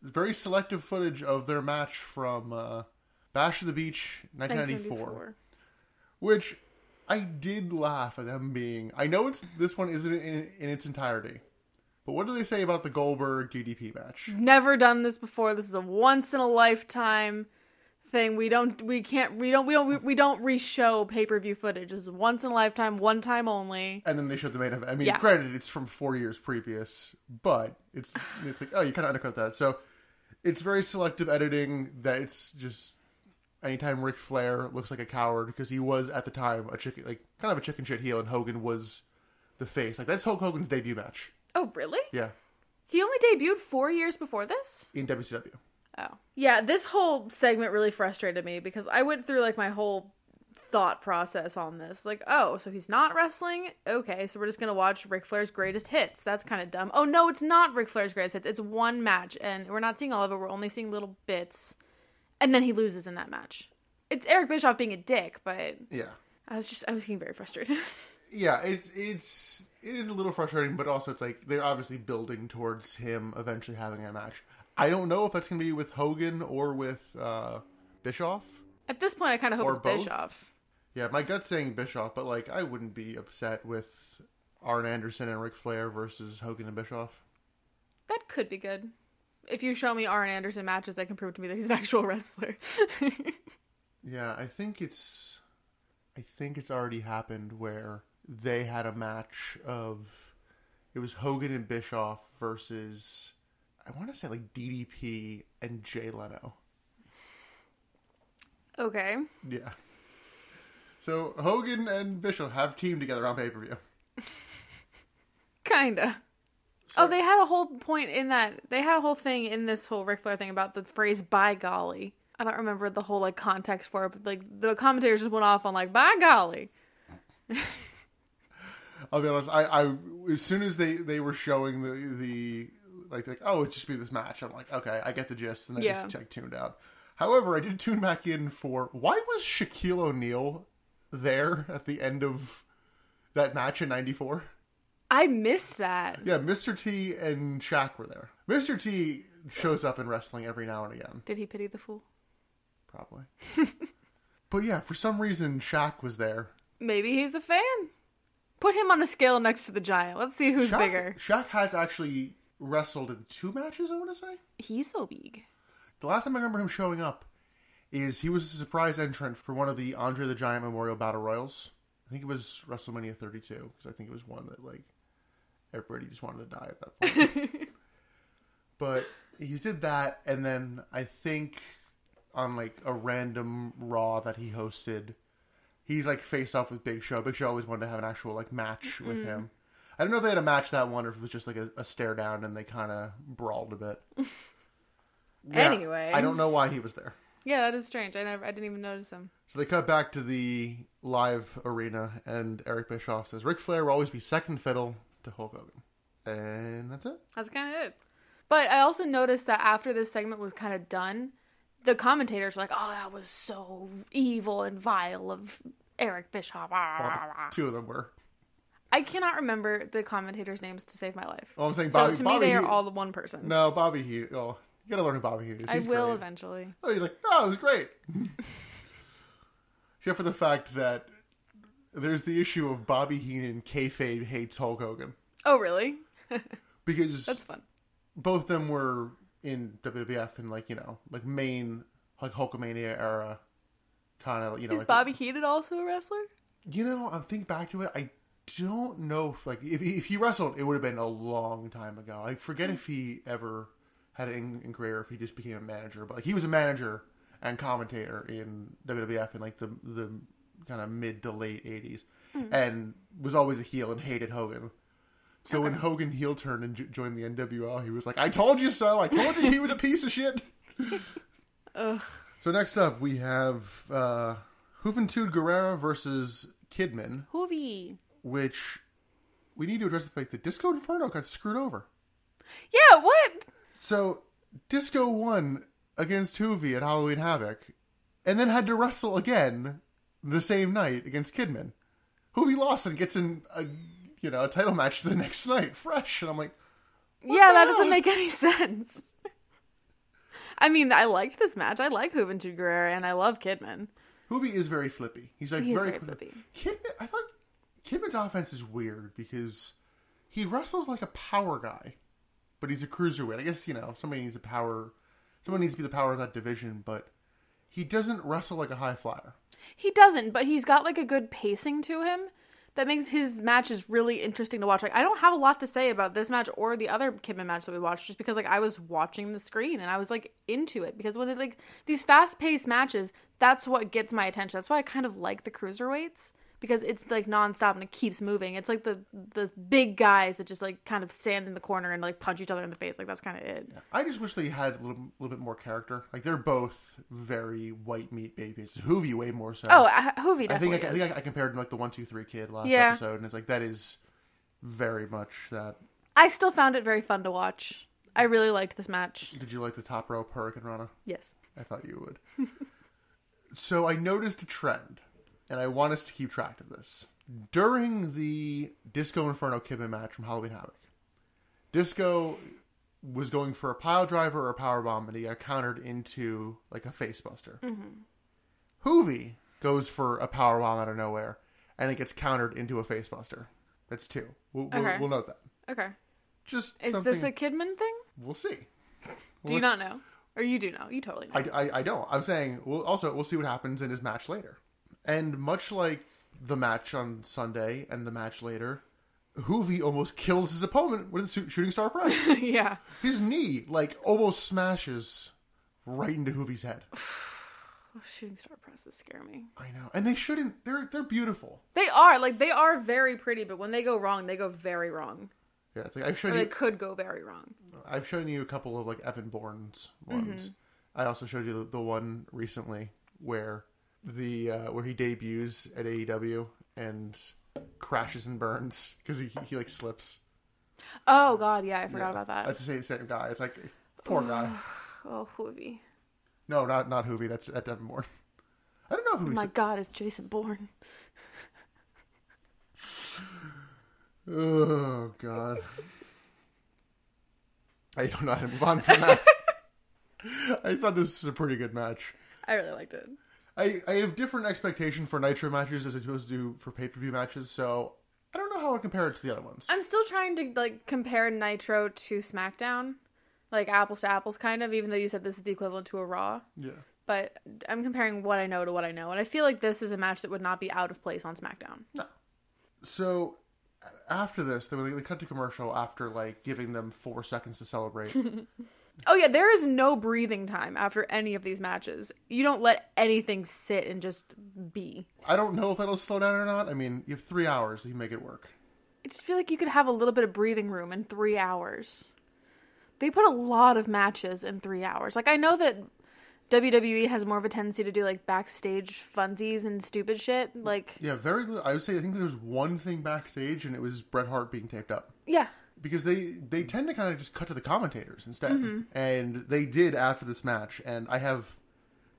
very selective footage of their match from uh, Bash of the Beach 1994. 1994. which I did laugh at them being. I know it's this one isn't in, in its entirety, but what do they say about the Goldberg DDP match? Never done this before. This is a once in a lifetime thing. We don't. We can't. We don't. We don't. We, we don't re-show pay-per-view footage. Is once in a lifetime, one time only. And then they showed the main event. I mean, Yeah. granted, it's from four years previous, but it's it's like oh, you kind of undercut that. So it's very selective editing. That it's just anytime Ric Flair looks like a coward because he was at the time a chicken, like kind of a chicken shit heel, and Hogan was the face. Like that's Hulk Hogan's debut match. Oh, really? Yeah, He only debuted four years before this. in WCW. Oh. Yeah, this whole segment really frustrated me because I went through like my whole thought process on this. Like, oh, so he's not wrestling? Okay, so we're just gonna watch Ric Flair's greatest hits. That's kind of dumb. Oh no, it's not Ric Flair's greatest hits. It's one match, and we're not seeing all of it. We're only seeing little bits, and then he loses in that match. It's Eric Bischoff being a dick, but Yeah. I was just I was getting very frustrated. [LAUGHS] yeah, it's it's it is a little frustrating, but also it's like they're obviously building towards him eventually having a match. I don't know if that's gonna be with Hogan or with uh, Bischoff. At this point, I kind of hope Or it's both? Bischoff. Yeah, my gut's saying Bischoff, but like I wouldn't be upset with Arn Anderson and Ric Flair versus Hogan and Bischoff. That could be good. If you show me Arn Anderson matches, I can prove to me that he's an actual wrestler. [LAUGHS] Yeah, I think it's I think it's already happened where they had a match of it was Hogan and Bischoff versus I want to say like DDP and Jay Leno. okay. Yeah. So Hogan and Bischoff have teamed together on pay per view. [LAUGHS] Kinda. oh, they had a whole point in that. They had a whole thing in this whole Ric Flair thing about the phrase "by golly." I don't remember the whole like context for it, but like the commentators just went off on like "by golly." I'll be honest. I, I as soon as they they were showing the the like like oh it just be this match. I'm like okay I get the gist and I Yeah. just like, tuned out. However, I did tune back in for why was Shaquille O'Neal there at the end of that match in '94? I missed that. Yeah, Mr. T and Shaq were there. Mr. T shows up in wrestling every now and again, Did he pity the fool? probably. [LAUGHS] but yeah, for some reason Shaq was there. Maybe he's a fan. Put him on a scale next to the giant. Let's see who's Shaq, bigger. Shaq has actually wrestled in two matches. I want to say. He's so big. The last time I remember him showing up is he was a surprise entrant for one of the Andre the Giant Memorial Battle Royals. I think it was WrestleMania 32 because I think it was one that like everybody just wanted to die at that point. [LAUGHS] but he did that, and then I think on like a random Raw that he hosted, he's like faced off with Big Show. Big Show always wanted to have an actual like match with mm-hmm. him. I don't know if they had a match that one or if it was just like a, a stare down and they kind of brawled a bit. [LAUGHS] Yeah, Anyway. I don't know why he was there. Yeah, that is strange. I never. I didn't even notice him. So they cut back to the live arena, and Eric Bischoff says, Ric Flair will always be second fiddle to Hulk Hogan. And that's it. That's kind of it. But I also noticed that after this segment was kind of done, the commentators were like, "Oh, that was so evil and vile of Eric Bischoff." Well, two of them were. I cannot remember the commentators' names to save my life. Oh, I'm saying so Bobby. to Bobby me, they are all the one person. No, Bobby Heenan. Oh, you gotta learn who Bobby Heenan is. I He's will great. eventually. Oh, he's like, oh, it was great. [LAUGHS] Except for the fact that there's the issue of Bobby Heenan kayfabe hates Hulk Hogan Oh, really? [LAUGHS] because That's fun. both of them were in WWF and like you know like main like Hulkamania era kind of you know Is like, Bobby Heenan also a wrestler? You know, I'm thinking back to it. I don't know if like if he, if he wrestled, it would have been a long time ago. I forget if he ever had an in, in career, if he just became a manager. But like he was a manager and commentator in WWF in like the the kind of mid to late '80s, and was always a heel and hated Hogan. So when Hogan heel turned and j- joined the NWO, he was like, "I told you so! I told you he was a piece of shit." [LAUGHS] Ugh. So next up, we have uh, Juventud Guerrera versus Kidman, Juvi. Which we need to address the fact that Disco Inferno got screwed over. Yeah, what? So Disco won against Juvi at Halloween Havoc, and then had to wrestle again the same night against Kidman. Juvi lost and gets in a you know a title match the next night, fresh. And I'm like, yeah, that hell? doesn't make any [LAUGHS] sense. I mean, I liked this match. I like Juventud Guerrera, and I love Kidman. Juvi is very flippy. He's like He very, very flippy. Kidman, I thought Kidman's offense is weird because he wrestles like a power guy, but he's a cruiserweight. I guess you know somebody needs a power. Someone needs to be the power of that division, but he doesn't wrestle like a high flyer. He doesn't, but he's got like a good pacing to him that makes his matches really interesting to watch. Like I don't have a lot to say about this match or the other Kidman match that we watched, just because like I was watching the screen and I was like into it because when it like these fast paced matches, that's what gets my attention. That's why I kind of like the cruiserweights because it's like nonstop and it keeps moving. It's like the the big guys that just like kind of stand in the corner and like punch each other in the face. Like that's kind of it. I just wish they had a little, little bit more character. Like they're both very white meat babies. Juvi way more so. Oh, uh, Juvi I think I, I think I, compared him like the one two three kid last Yeah. episode, and it's like that is very much that. I still found it very fun to watch. I really liked this match. Did you like the top rope Hurricanrana? Yes. I thought you would. [LAUGHS] so I noticed a trend, and I want us to keep track of this. During the Disco Inferno Kidman match from Halloween Havoc, Disco was going for a pile driver or a power bomb, and he got countered into like a facebuster. mm Juvi goes for a power bomb out of nowhere, and it gets countered into a facebuster. That's two. We'll, we'll, we'll note that. Okay. Just Is something this a Kidman thing? we'll see. Do you not know? Or you do know? You totally know. I, I, I don't. I'm saying we'll also we'll see what happens in his match later. And much like the match on Sunday and the match later, Juvi almost kills his opponent with a shooting star press. [LAUGHS] yeah. his knee like almost smashes right into Juvi's head. [SIGHS] Shooting star presses scare me. I know, and they shouldn't. They're they're beautiful. They are like they are very pretty, but when they go wrong, they go very wrong. Yeah, it's like I've shown Or they could go very wrong. I've shown you a couple of like Evan Bourne's ones. Mm-hmm. I also showed you the, the one recently where the uh, where he debuts at AEW and crashes and burns because he, he like slips. Oh God, yeah, I forgot Yeah. about that. That's the same, same guy. It's like poor guy. Oh, Juvi. No, not not Juvi. That's at Evan Bourne. I don't know who Oh my God, it's Jason Bourne. Oh god. I don't know how to move on from that. [LAUGHS] I thought this was a pretty good match. I really liked it. I, I have different expectation for Nitro matches as opposed to for pay per view matches, so I don't know how I compare it to the other ones. I'm still trying to like compare Nitro to SmackDown, like apples to apples, kind of. Even though you said this is the equivalent to a Raw, yeah. but I'm comparing what I know to what I know, and I feel like this is a match that would not be out of place on SmackDown. No. So after this, they, they cut to commercial after like giving them four seconds to celebrate. [LAUGHS] Oh yeah, there is no breathing time after any of these matches. You don't let anything sit and just be. I don't know if that'll slow down or not. I mean, you have three hours, you make it work. I just feel like you could have a little bit of breathing room in three hours. They put a lot of matches in three hours. Like I know that WWE has more of a tendency to do like backstage funsies and stupid shit. Like Yeah, very. I would say I think there was one thing backstage, and it was Bret Hart being taped up. yeah, because they they tend to kind of just cut to the commentators instead Mm-hmm. and they did after this match and i have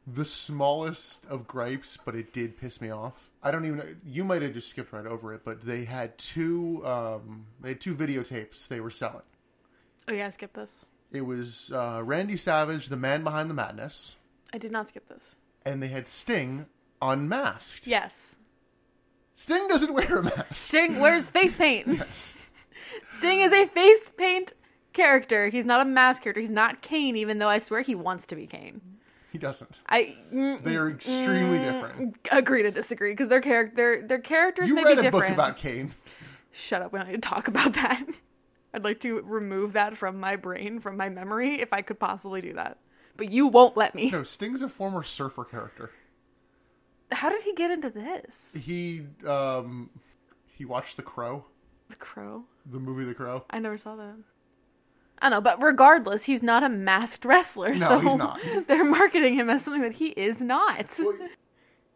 the smallest of gripes but it did piss me off i don't even you might have just skipped right over it but they had two um they had two videotapes they were selling oh yeah, skip this. it was uh, randy savage the man behind the madness I did not skip this. and they had sting unmasked Yes, sting doesn't wear a mask Sting wears face [LAUGHS] paint. yes Sting is a face paint character. He's not a mask character. He's not Kane, even though I swear he wants to be Kane. he doesn't I mm, they are extremely different agree to disagree because their character their their characters you may read be a book different. about kane Shut up. We don't need to talk about that. [LAUGHS] I'd like to remove that from my brain, from my memory, if I could possibly do that. but you won't let me. No, Sting's a former surfer character. How did he get into this? He um he watched The Crow, The Crow. the movie The Crow. I never saw that. I know, but regardless, he's not a masked wrestler, so he's not. [LAUGHS] they're marketing him as something that he is not. [LAUGHS]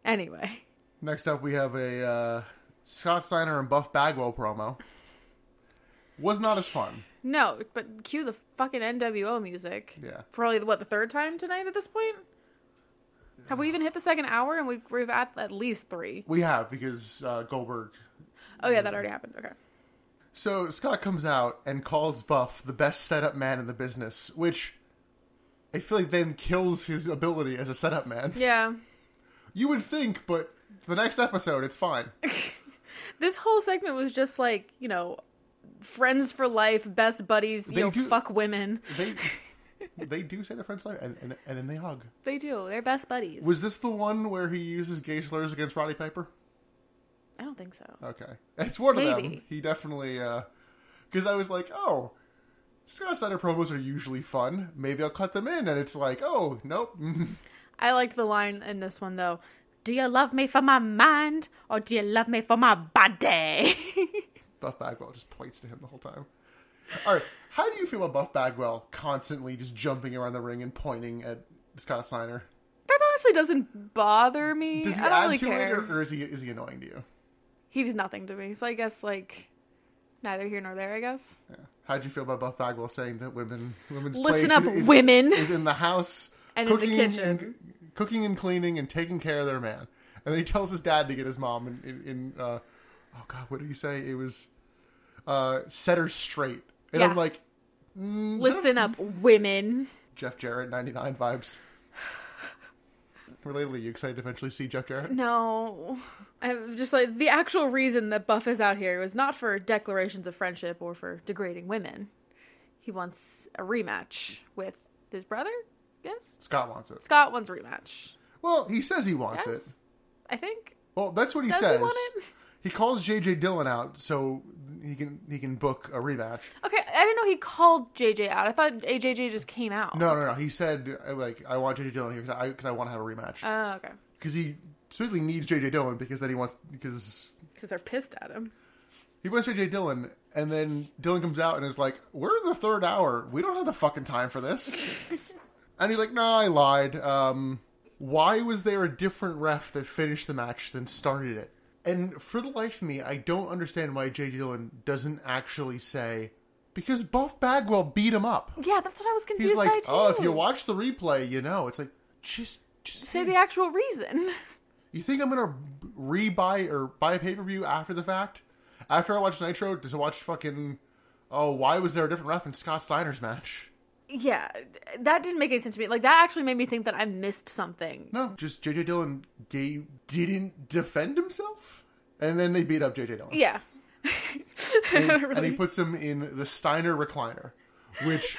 Anyway, Next up, we have a uh, Scott Steiner and Buff Bagwell promo. Was not as fun. no, but cue the fucking NWO music. Yeah. Probably what the third time tonight at this point. Have we even hit the second hour? And we've, we've at at least three. We have because uh, Goldberg. Oh yeah, that already happened. Okay. So Scott comes out and calls Buff the best setup man in the business, which I feel like then kills his ability as a setup man. Yeah. You would think, but the next episode, it's fine. [LAUGHS] This whole segment was just like you know, friends for life, best buddies. They You know, do- fuck women. They [LAUGHS] they do say the French life, and, and and then they hug. They do. They're best buddies. Was this the one where he uses gay slurs against Roddy Piper? I don't think so. Okay, it's one of them. He definitely uh, because I was like, oh, Scott Steiner promos are usually fun. Maybe I'll cut them in, and it's like, oh, nope. [LAUGHS] I liked the line in this one though. Do you love me for my mind or do you love me for my body? [LAUGHS] Buff Bagwell just points to him the whole time. All right, how do you feel about Buff Bagwell constantly just jumping around the ring and pointing at Scott Steiner? that honestly doesn't bother me. Does he I don't add really to care. it, or, or is he is he annoying to you? He does nothing to me. So I guess like neither here nor there, I guess. Yeah. How'd you feel about Buff Bagwell saying that women women's Listen up, is, women. is in the house And in the cooking kitchen. and, cooking and cleaning and taking care of their man. And then he tells his dad to get his mom in, in, in uh, oh god, what did he say? It was uh, set her straight. And Yeah. I'm like, mm, Listen up, women. Jeff Jarrett, 99 vibes. Relatedly, you excited to eventually see Jeff Jarrett? No. I'm just like the actual reason that Buff is out here was not for declarations of friendship or for degrading women. He wants a rematch with his brother, yes? Scott wants it. Scott wants a rematch. Well, he says he wants it. I think. Well, that's what he Does he says. want it? He calls JJ Dillon out so he can he can book a rematch. Okay, I didn't know he called JJ out. I thought AJJ just came out. No, no, no. He said uh, like I want JJ Dillon here because I, 'cause I want to have a rematch Oh, okay. because he specifically needs JJ Dillon because then he wants because Because they're pissed at him. he wants JJ Dillon and then Dillon comes out and is like we're in the third hour we don't have the fucking time for this [LAUGHS] and he's like no I lied um why was there a different ref that finished the match than started it and for the life of me I don't understand why JJ Dillon doesn't actually say because Buff Bagwell beat him up Yeah, that's what I was confused he's like by too. oh if you watch the replay you know it's like just just say the actual reason. [LAUGHS] you think I'm gonna re-buy or buy a pay-per-view after the fact? After I watch Nitro, does I watch fucking? Oh, why was there a different ref in Scott Steiner's match? Yeah, that didn't make any sense to me. Like that actually made me think that I missed something. No, just JJ Dillon gave, didn't defend himself, and then they beat up JJ Dillon, Yeah. [LAUGHS] and, and he puts him in the Steiner recliner, which,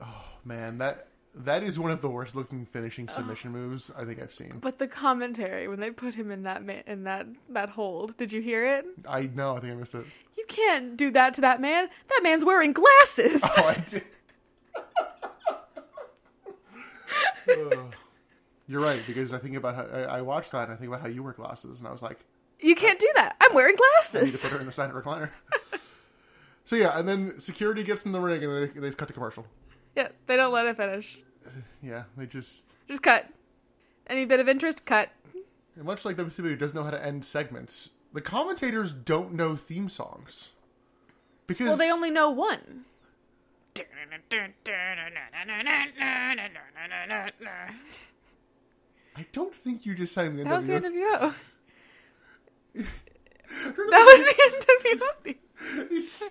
oh man, that that is one of the worst looking finishing submission moves I think I've seen. But the commentary when they put him in that ma- in that that hold, did you hear it? I know, I think I missed it. You can't do that to that man. That man's wearing glasses. [LAUGHS] Oh, I did. Ugh. [LAUGHS] You're right because I think about how I, I watched that and I think about how you wear glasses and I was like, You can't do that. I'm wearing glasses. I need to glasses. put her in the side recliner. [LAUGHS] so yeah, and then security gets in the ring and they, they cut to commercial. Yeah, they don't let it finish. [SIGHS] Yeah, they just Just cut. Any bit of interest, cut. and much like WCW doesn't know how to end segments. The commentators don't know theme songs because Well, they only know one. I don't think you just sang the NWO. [LAUGHS] [LAUGHS] That was the NWO. That was the NWO.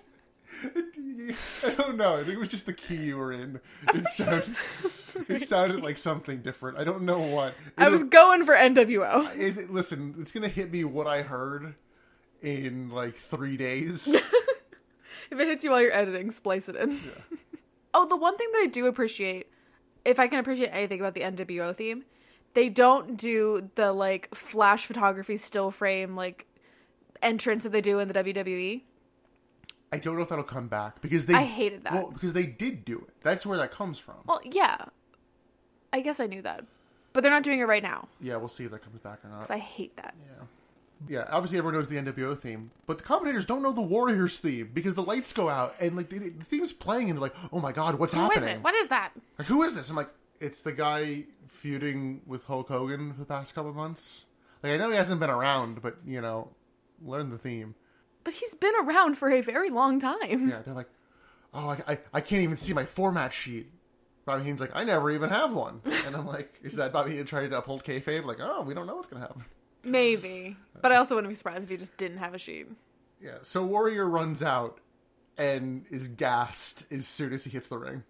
It's, I don't know. I think it was just the key you were in. [LAUGHS] It sounded, it sounded like something different. I don't know what. I was going for NWO. It, it- listen, it's gonna hit me what I heard in like three days. If it hits you while you're editing, splice it in. [LAUGHS] oh, the one thing that I do appreciate, if I can appreciate anything about the NWO theme, they don't do the like flash photography still frame like entrance that they do in the. WWE. I don't know if that'll come back because they. I hated that. Well, because they did do it. That's where that comes from. Well, yeah, I guess I knew that, but they're not doing it right now Yeah, we'll see if that comes back or not. because I hate that. Yeah. Yeah, obviously everyone knows the NWO theme, but the commentators don't know the Warriors theme because the lights go out and like the, the theme's playing and they're like, "Oh my god, what's Who is happening? it? What is that? Like, who is this?" I'm like, "It's the guy feuding with Hulk Hogan for the past couple months." Like I know he hasn't been around, but you know, learn the theme. But he's been around for a very long time. Yeah, they're like, "Oh, I, I, I can't even see my format sheet." Bobby Heenan's like, "I never even have one," and I'm like, "Is that Bobby Heenan trying to uphold kayfabe?" Like, "Oh, we don't know what's gonna happen." Maybe, but I also wouldn't be surprised if he just didn't have a sheet. Yeah, so Warrior runs out and is gassed as soon as he hits the ring.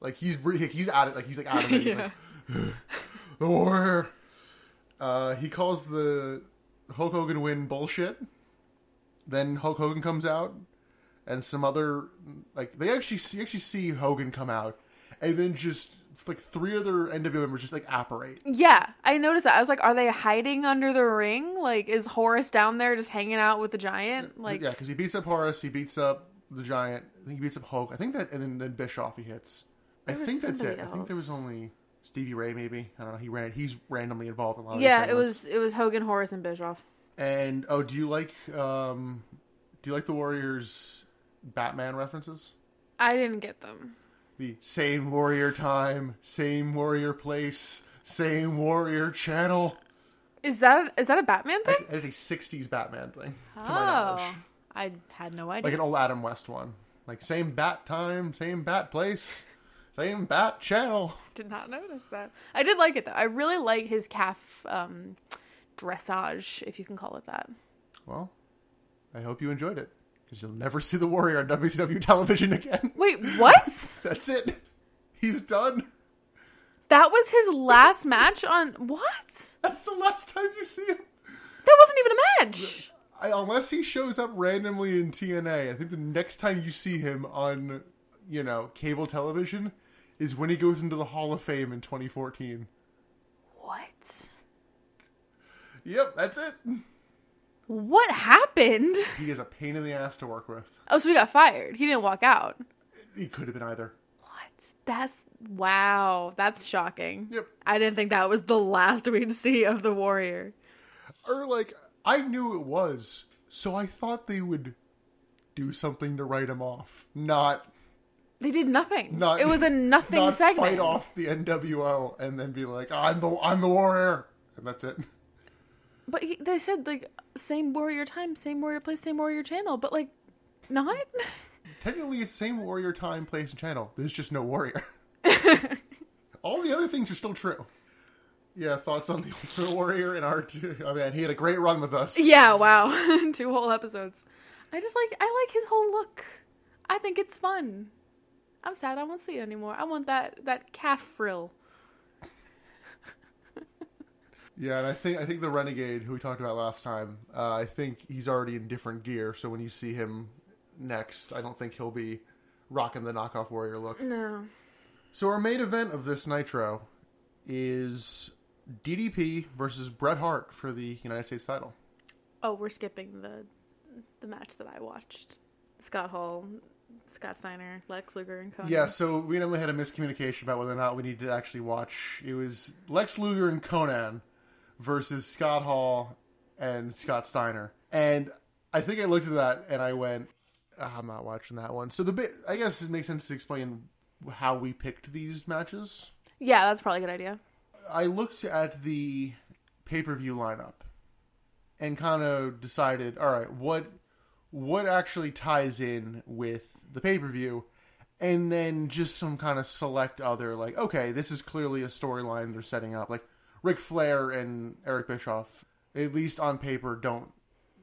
Like he's he's out of like he's like out of it. He's [LAUGHS] Yeah. like the Warrior. Uh, he calls the Hulk Hogan win bullshit. Then Hulk Hogan comes out, and some other like they actually see actually see Hogan come out, and then just like three other NWO members just like apparate. Yeah, I noticed that. I was like, are they hiding under the ring? Like, is Horace down there just hanging out with the giant? Like, yeah, because he beats up Horace, he beats up the Giant, I think he beats up Hulk. I think that, and then, then Bischoff he hits. I think that's it. somebody I think there was only Stevie Ray, maybe. I don't know. He ran. He's randomly involved in a lot of yeah, these it was it was Hogan, Horace, and Bischoff. And oh, do you like um, do you like the Warriors Batman references? I didn't get them. The same Warrior time, same Warrior place, same Warrior channel. Is that is that a Batman thing? Is a '60s Batman thing, to my Oh, knowledge. I had no idea. like an old Adam West one. Like same bat time, same bat place, same bat channel. did not notice that. I did like it though. I really like his calf um, dressage, if you can call it that. Well, I hope you enjoyed it because you'll never see the Warrior on WCW television again. [LAUGHS] Wait, what? [LAUGHS] That's it. He's done. that was his last match on what? That's the last time you see him. That wasn't even a match. I, unless he shows up randomly in TNA, I think the next time you see him on, you know, cable television is when he goes into the Hall of Fame in 2014. What? Yep, that's it. What happened? He is a pain in the ass to work with. Oh, so he got fired. He didn't walk out. He could have been either. What? That's wow. That's shocking. Yep. I didn't think that was the last we'd see of the Warrior. Or like I knew it was, so I thought they would do something to write him off, not They did nothing. not. it was a nothing not segment. Fight off the NWO and then be like, I'm the I'm the warrior, and that's it. But he, they said like same Warrior time, same Warrior place, same Warrior channel, but like not. Technically, it's same warrior time, place, and channel. There's just no warrior. [LAUGHS] All the other things are still true. Yeah, thoughts on the Ultimate Warrior and our? I oh, mean, he had a great run with us. yeah, wow, [LAUGHS] two whole episodes. I just like I like his whole look. I think it's fun. I'm sad I won't see it anymore. I want that that calf frill. Yeah, and I think I think the Renegade, who we talked about last time, uh, I think he's already in different gear. So when you see him next, I don't think he'll be rocking the knockoff Warrior look. No. So our main event of this Nitro is DDP versus Bret Hart for the United States title. Oh, we're skipping the the match that I watched. Scott Hall, Scott Steiner, Lex Luger, and Konnan. Yeah, so we only had a miscommunication about whether or not we needed to actually watch. It was Lex Luger and Konnan versus Scott Hall and Scott Steiner. And I think I looked at that and I went, "Ah, I'm not watching that one. So the bit, I guess it makes sense to explain how we picked these matches. Yeah, that's probably a good idea. I looked at the pay per view lineup and kind of decided, all right, what what actually ties in with the pay per view, and then just some kind of select other like, okay, this is clearly a storyline they're setting up. Like Ric Flair and Eric Bischoff, at least on paper, don't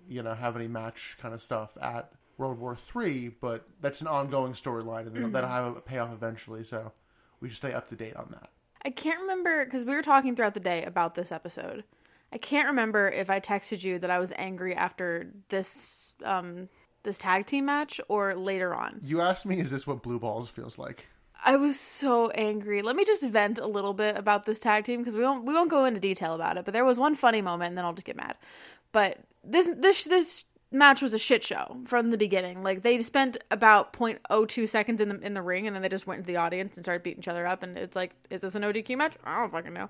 you know have any match kind of stuff at World War Three, but that's an ongoing storyline, and that'll have a payoff eventually. So we should stay up to date on that. I can't remember because we were talking throughout the day about this episode. I can't remember if I texted you that I was angry after this um this tag team match or later on. You asked me, is this what Blue Balls feels like? I was so angry. Let me just vent a little bit about this tag team because we won't we won't go into detail about it. But there was one funny moment, and then I'll just get mad. But this this this match was a shit show from the beginning. Like they spent about 0.02 seconds in the in the ring and then they just went into the audience and started beating each other up and it's like is this an ODQ match? I don't fucking know.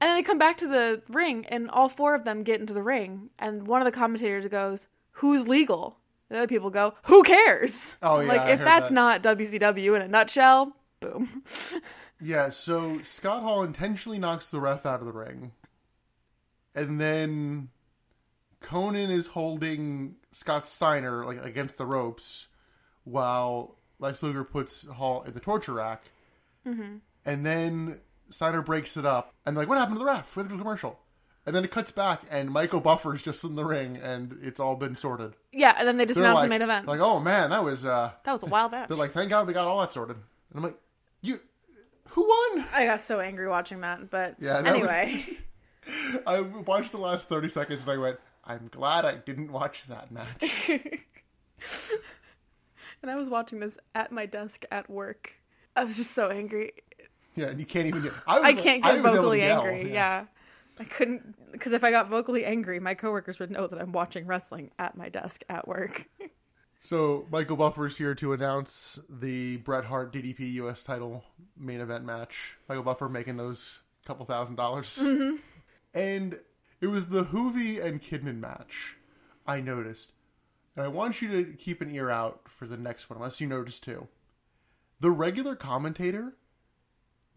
And then they come back to the ring and all four of them get into the ring and one of the commentators goes, "Who's legal?" The other people go, "Who cares?" Oh, yeah, like I if that's that. not WCW in a nutshell, boom. [LAUGHS] Yeah, so Scott Hall intentionally knocks the ref out of the ring. And then Konnan is holding Scott Steiner like against the ropes while Lex Luger puts Hall in the torture rack. Mm-hmm. And then Steiner breaks it up. And they're like, what happened to the ref? With the commercial. And then it cuts back, and Michael Buffer's just in the ring, and it's all been sorted. yeah, and then they just They're announced like, the main event. like, oh man, that was. uh that was a wild match. They're like, thank God we got all that sorted. And I'm like, you, who won? I got so angry watching that, but Yeah, that was- anyway. [LAUGHS] I watched the last 30 seconds and I went, I'm glad I didn't watch that match. [LAUGHS] and I was watching this at my desk at work. I was just so angry. yeah, and you can't even get. I, was I like- can't get was able to vocally yell, angry. Yeah. I couldn't because if I got vocally angry, my coworkers would know that I'm watching wrestling at my desk at work. [LAUGHS] So Michael Buffer is here to announce the Bret Hart DDP US title main event match. Michael Buffer making those couple thousand dollars. [LAUGHS] Mm-hmm. And it was the Juvi and Kidman match, I noticed. And I want you to keep an ear out for the next one, unless you notice too. The regular commentator,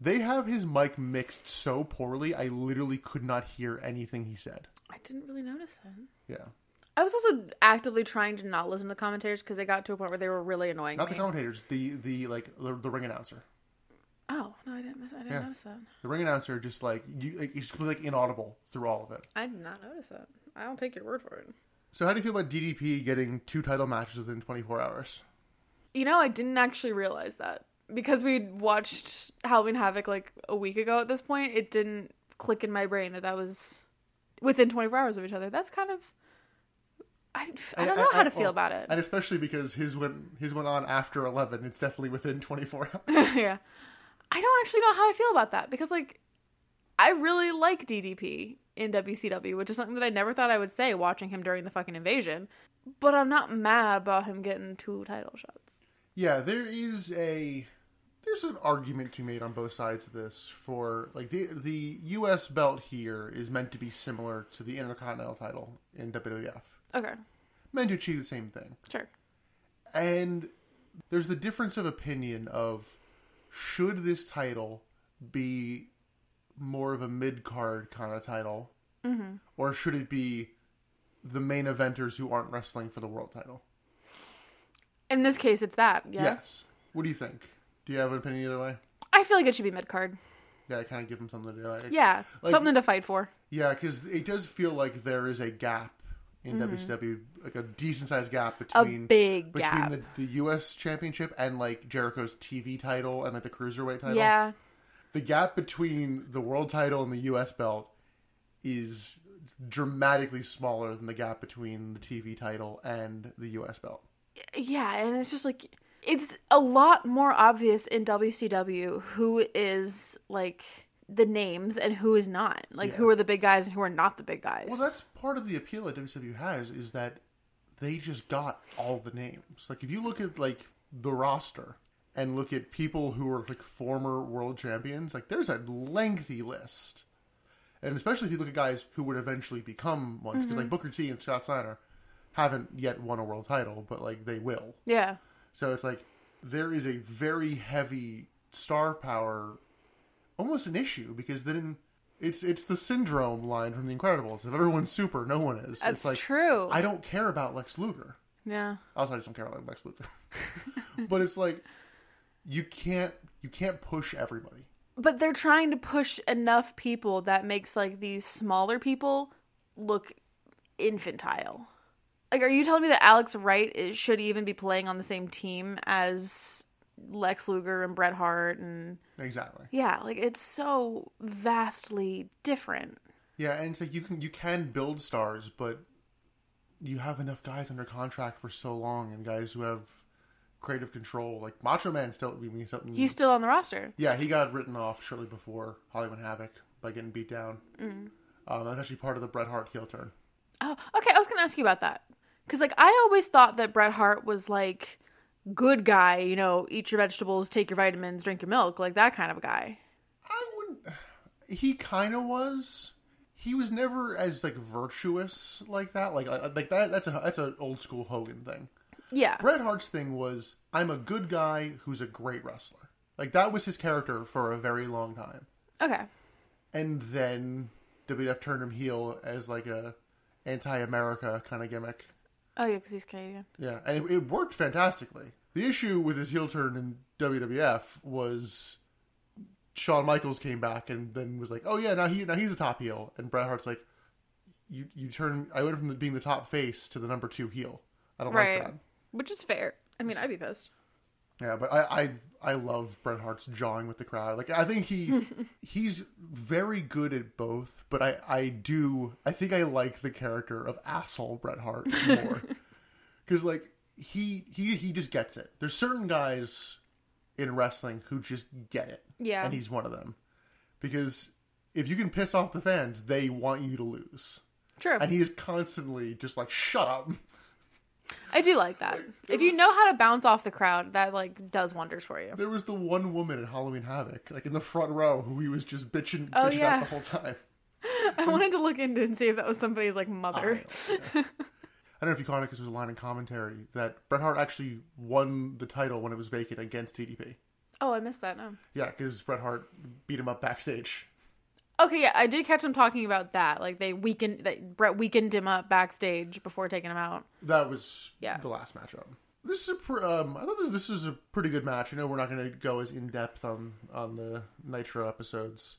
they have his mic mixed so poorly, I literally could not hear anything he said. I didn't really notice that. Yeah. I was also actively trying to not listen to the commentators because they got to a point where they were really annoying Not the commentators, the the like the, the ring announcer. oh no, I didn't. Miss, I didn't Yeah. notice that. The ring announcer just like you, like, he's completely like, inaudible through all of it. I did not notice that. I don't take your word for it. So how do you feel about DDP getting two title matches within 24 hours? You know, I didn't actually realize that because we watched Halloween Havoc like a week ago. At this point, it didn't click in my brain that that was within 24 hours of each other. That's kind of. I, I don't know how to and- feel well, about it. And especially because his went his went on after 11, it's definitely within 24 [LAUGHS] hours. yeah. I don't actually know how I feel about that because, like, I really like DDP in WCW, which is something that I never thought I would say watching him during the fucking invasion. But I'm not mad about him getting two title shots. yeah, there is a there's an argument to be made on both sides of this for like the the US belt here is meant to be similar to the Intercontinental title in WWF. Okay, Meant to achieve the same thing. sure. And there's the difference of opinion of should this title be more of a mid card kind of title, mm-hmm. or should it be the main eventers who aren't wrestling for the world title? In this case, it's that. Yeah. Yes. What do you think? Do you have an opinion either way? I feel like it should be mid card. Yeah, kind of give them something to do. I- Yeah, Like- something to fight for. Yeah, because it does feel like there is a gap in WCW, like a decent sized gap Mm-hmm. A between big between gap. the, the U.S. Championship and like Jericho's TV title and like the cruiserweight title. Yeah, the gap between the world title and the US belt is dramatically smaller than the gap between the TV title and the US belt. yeah, and it's just like it's a lot more obvious in WCW who is like the names and who is not. Like who are the big guys and who are not the big guys. Well, that's part of the appeal that WCW has is that they just got all the names. Like if you look at like the roster and look at people who are like former world champions, like there's a lengthy list. And especially if you look at guys who would eventually become ones, because mm-hmm. like Booker T and Scott Steiner haven't yet won a world title, but like they will. yeah. So it's like there is a very heavy star power, almost an issue because then it's it's the syndrome line from The Incredibles. If everyone's super, no one is. That's it's like true. I don't care about Lex Luger. yeah. Also, I just don't care about Lex Luger. [LAUGHS] but it's like you can't you can't push everybody. But they're trying to push enough people that makes like these smaller people look infantile. Like, are you telling me that Alex Wright is, should even be playing on the same team as Lex Luger and Bret Hart? And Exactly. yeah, like it's so vastly different. Yeah, and it's like you can you can build stars, but you have enough guys under contract for so long, and guys who have creative control. Like Macho Man still, I mean, something. He's still on the roster. Yeah, he got written off shortly before Hollywood Havoc by getting beat down. Um, that's actually part of the Bret Hart heel turn. Oh, okay. I was going to ask you about that Because like I always thought that Bret Hart was like good guy, you know, eat your vegetables, take your vitamins, drink your milk, like that kind of a guy. I wouldn't. He kind of was. He was never as like virtuous like that. Like uh, like that. That's a that's an old school Hogan thing. Yeah. Bret Hart's thing was I'm a good guy who's a great wrestler. Like that was his character for a very long time. Okay. And then WWF turned him heel as like a anti-America kind of gimmick. Oh yeah, because he's Canadian. Yeah, and it, it worked fantastically. The issue with his heel turn in WWF was Shawn Michaels came back and then was like, "Oh yeah, now he now he's a top heel," and Bret Hart's like, "You you turn I went from being the top face to the number two heel. I don't Right. like that." Which is fair. I mean, I'd be pissed. Yeah, but I, I I love Bret Hart's jawing with the crowd. Like I think he [LAUGHS] he's very good at both, but I I do I think I like the character of asshole Bret Hart more [LAUGHS] because like he he he just gets it. There's certain guys in wrestling who just get it, Yeah. and he's one of them because if you can piss off the fans, they want you to lose, True. and he is constantly just like shut up. I do like that. If you know how to bounce off the crowd, that like does wonders for you. There was the one woman at Halloween Havoc, like in the front row, who he was just bitching, Oh, bitching yeah. out the whole time. [LAUGHS] I wanted to look into and see if that was somebody's like mother. I [LAUGHS] don't know if you caught it because there was a line in commentary that Bret Hart actually won the title when it was vacant against DDP. Oh, I missed that. No. Yeah, because Bret Hart beat him up backstage. Okay, yeah, I did catch him talking about that. Like they weakened that Bret weakened him up backstage before taking him out. That was Yeah. the last matchup. This is a pr- um, I thought this is a pretty good match. I know we're not going to go as in depth on on the Nitro episodes,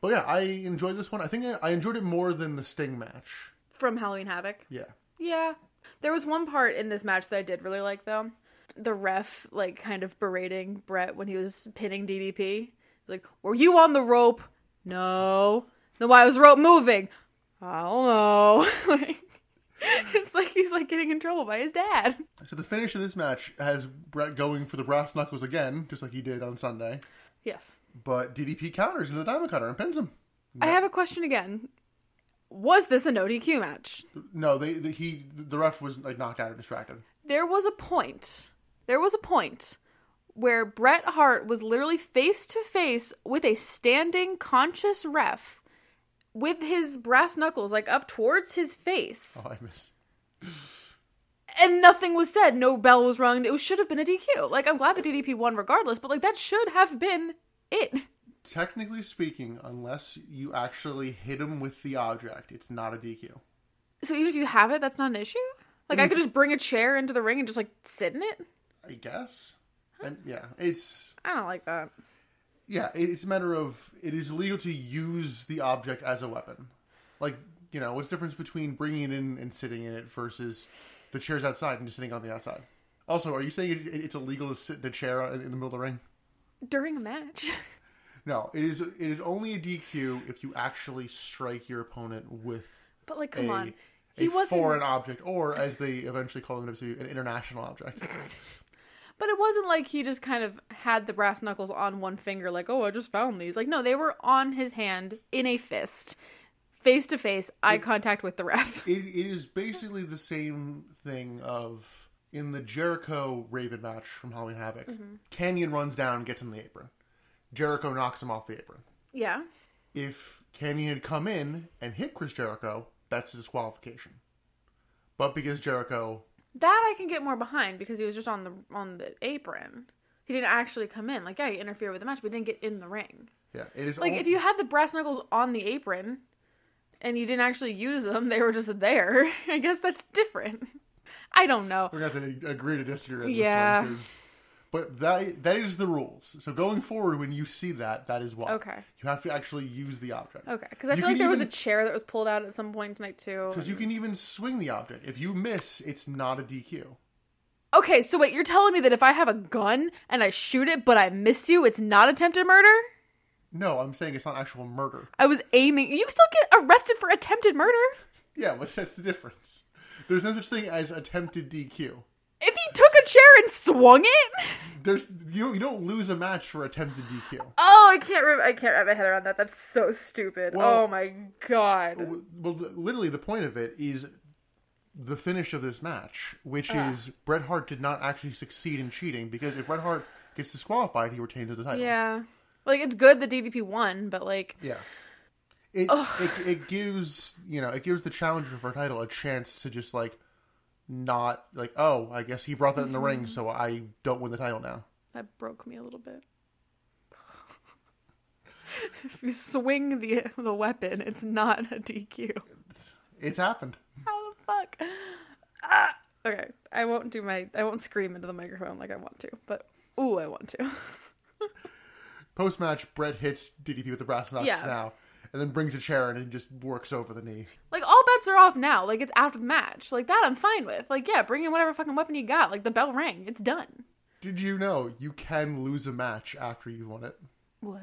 but yeah, I enjoyed this one. I think I, I enjoyed it more than the Sting match. From Halloween Havoc. Yeah, Yeah. There was one part in this match that I did really like though. The ref like kind of berating Bret when he was pinning DDP. He's like, "Were you on the rope?" No. Then why was the rope moving? I don't know. [LAUGHS] like, it's like he's like getting in trouble by his dad. so the finish of this match has Bret going for the brass knuckles again, just like he did on Sunday. Yes. But DDP counters into the Diamond Cutter and pins him. I have a question again. Was this a no DQ match? No, they, the he the ref was like knocked out or distracted. there was a point. There was a point where Bret Hart was literally face to face with a standing conscious ref with his brass knuckles like up towards his face Oh, I miss. and nothing was said. No bell was rung. It should have been a DQ. Like I'm glad the DDP won regardless, but like that should have been it. Technically speaking, unless you actually hit him with the object, it's not a DQ. So even if you have it, that's not an issue? Like I could just bring a chair into the ring and just like sit in it? I guess. And yeah, it's I don't like that. yeah, it- it's a matter of it is illegal to use the object as a weapon. Like you know, what's the difference between bringing it in and sitting in it versus the chairs outside and just sitting on the outside? Also, are you saying it, it's illegal to sit in a chair in the middle of the ring? During a match. [LAUGHS] No, it is. It is only a DQ if you actually strike your opponent with But like come a, on. a He wasn't foreign object, or as they eventually call them in WCW, an international object. [LAUGHS] But it wasn't like he just kind of had the brass knuckles on one finger, like, oh, I just found these. Like, no, they were on his hand in a fist, face to face, eye contact with the ref. [LAUGHS] it, it is basically the same thing of in the Jericho Raven match from Halloween Havoc. Mm-hmm. Kanyon runs down, gets in the apron. Jericho knocks him off the apron. Yeah. If Kanyon had come in and hit Chris Jericho, that's a disqualification. But because Jericho That I can get more behind because he was just on the on the apron. He didn't actually come in. Like, yeah, he interfered with the match, but he didn't get in the ring. Yeah, it is Like, al- if you had the brass knuckles on the apron and you didn't actually use them, they were just there. [LAUGHS] I guess that's different. I don't know. We're gonna have to agree to disagree on Yeah. this one, 'cause- but that that is the rules. So going forward, when you see that, that is why. Okay. You have to actually use the object. Okay, because I You feel like there was a chair that was pulled out at some point tonight too. Because you can even swing the object. If you miss, it's not a DQ. Okay, so wait, you're telling me that if I have a gun and I shoot it but I miss you, it's not attempted murder? No, I'm saying it's not actual murder. I was aiming. You still get arrested for attempted murder. [LAUGHS] Yeah, but that's the difference. There's no such thing as attempted DQ. If he took a chair and swung it? There's you don't, you don't lose a match for attempted DQ. Oh, I can't remember. I can't wrap my head around that. That's so stupid. Well- oh my god. Well, literally, the point of it is the finish of this match, which Ugh. is Bret Hart did not actually succeed in cheating because if Bret Hart gets disqualified, he retains the title. Yeah. Like it's good that DDP won, but like Yeah. It, it it gives you know it gives the challenger for a title a chance to just like not like oh I guess he brought that in the ring so I don't win the title now. that broke me a little bit. [LAUGHS] if you swing the the weapon, it's not a DQ. It's happened. How the fuck? Ah! Okay, I won't do my. I won't scream into the microphone like I want to, but ooh, I want to. [LAUGHS] Post match, Bret hits DDP with the brass knucks Yeah. now, and then brings a chair in and just works over the knee. Like all bets are off now. Like it's after the match. Like that, I'm fine with. Like yeah, bring in whatever fucking weapon you got. Like the bell rang. It's done. Did you know you can lose a match after you've won it? What?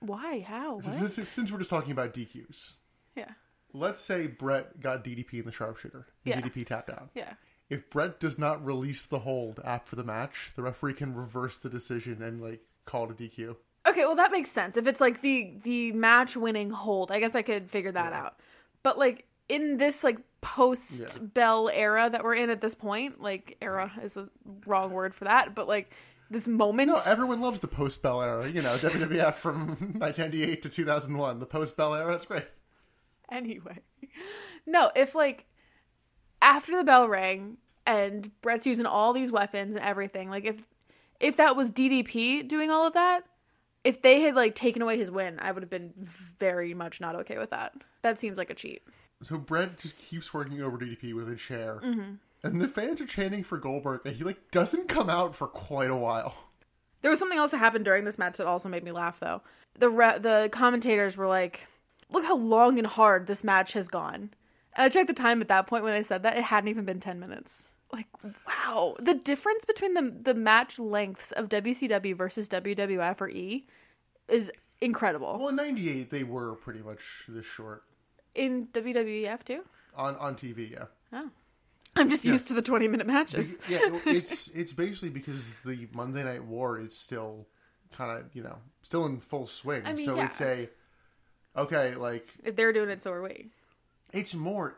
Why? How? [LAUGHS] What? Since, since we're just talking about DQs, Yeah. let's say Bret got DDP in the sharpshooter and Yeah. DDP tapped out. Yeah. If Bret does not release the hold after the match, the referee can reverse the decision and like call it a DQ. Okay, well that makes sense. If it's like the the match winning hold, I guess I could figure that out. But like in this like post Yeah. Bell era that we're in at this point, like era is a wrong word for that, but like this moment. No, everyone loves the post Bell era. You know, WWF from [LAUGHS] 1998 to 2001. The post Bell era, that's great. anyway. No, if like after the bell rang and Bret's using all these weapons and everything, like if if that was DDP doing all of that, if they had like taken away his win, I would have been very much not okay with that. That seems like a cheat. So Bret just keeps working over DDP with a chair, Mm-hmm. and the fans are chanting for Goldberg, and he like doesn't come out for quite a while. There was something else that happened during this match that also made me laugh though. The re- the commentators were like, "Look how long and hard this match has gone." And I checked the time at that point when they said that it hadn't even been 10 minutes. Like, wow. The difference between the the match lengths of WCW versus WWF or E is incredible. Well, in '98 they were pretty much this short In WWF too? on on TV. Yeah, Oh. I'm just used to the 20 minute matches. yeah. [LAUGHS] It's it's basically because the Monday Night War is still kind of you know still in full swing. I mean, so yeah. it's a okay like If they're doing it, so are we. it's more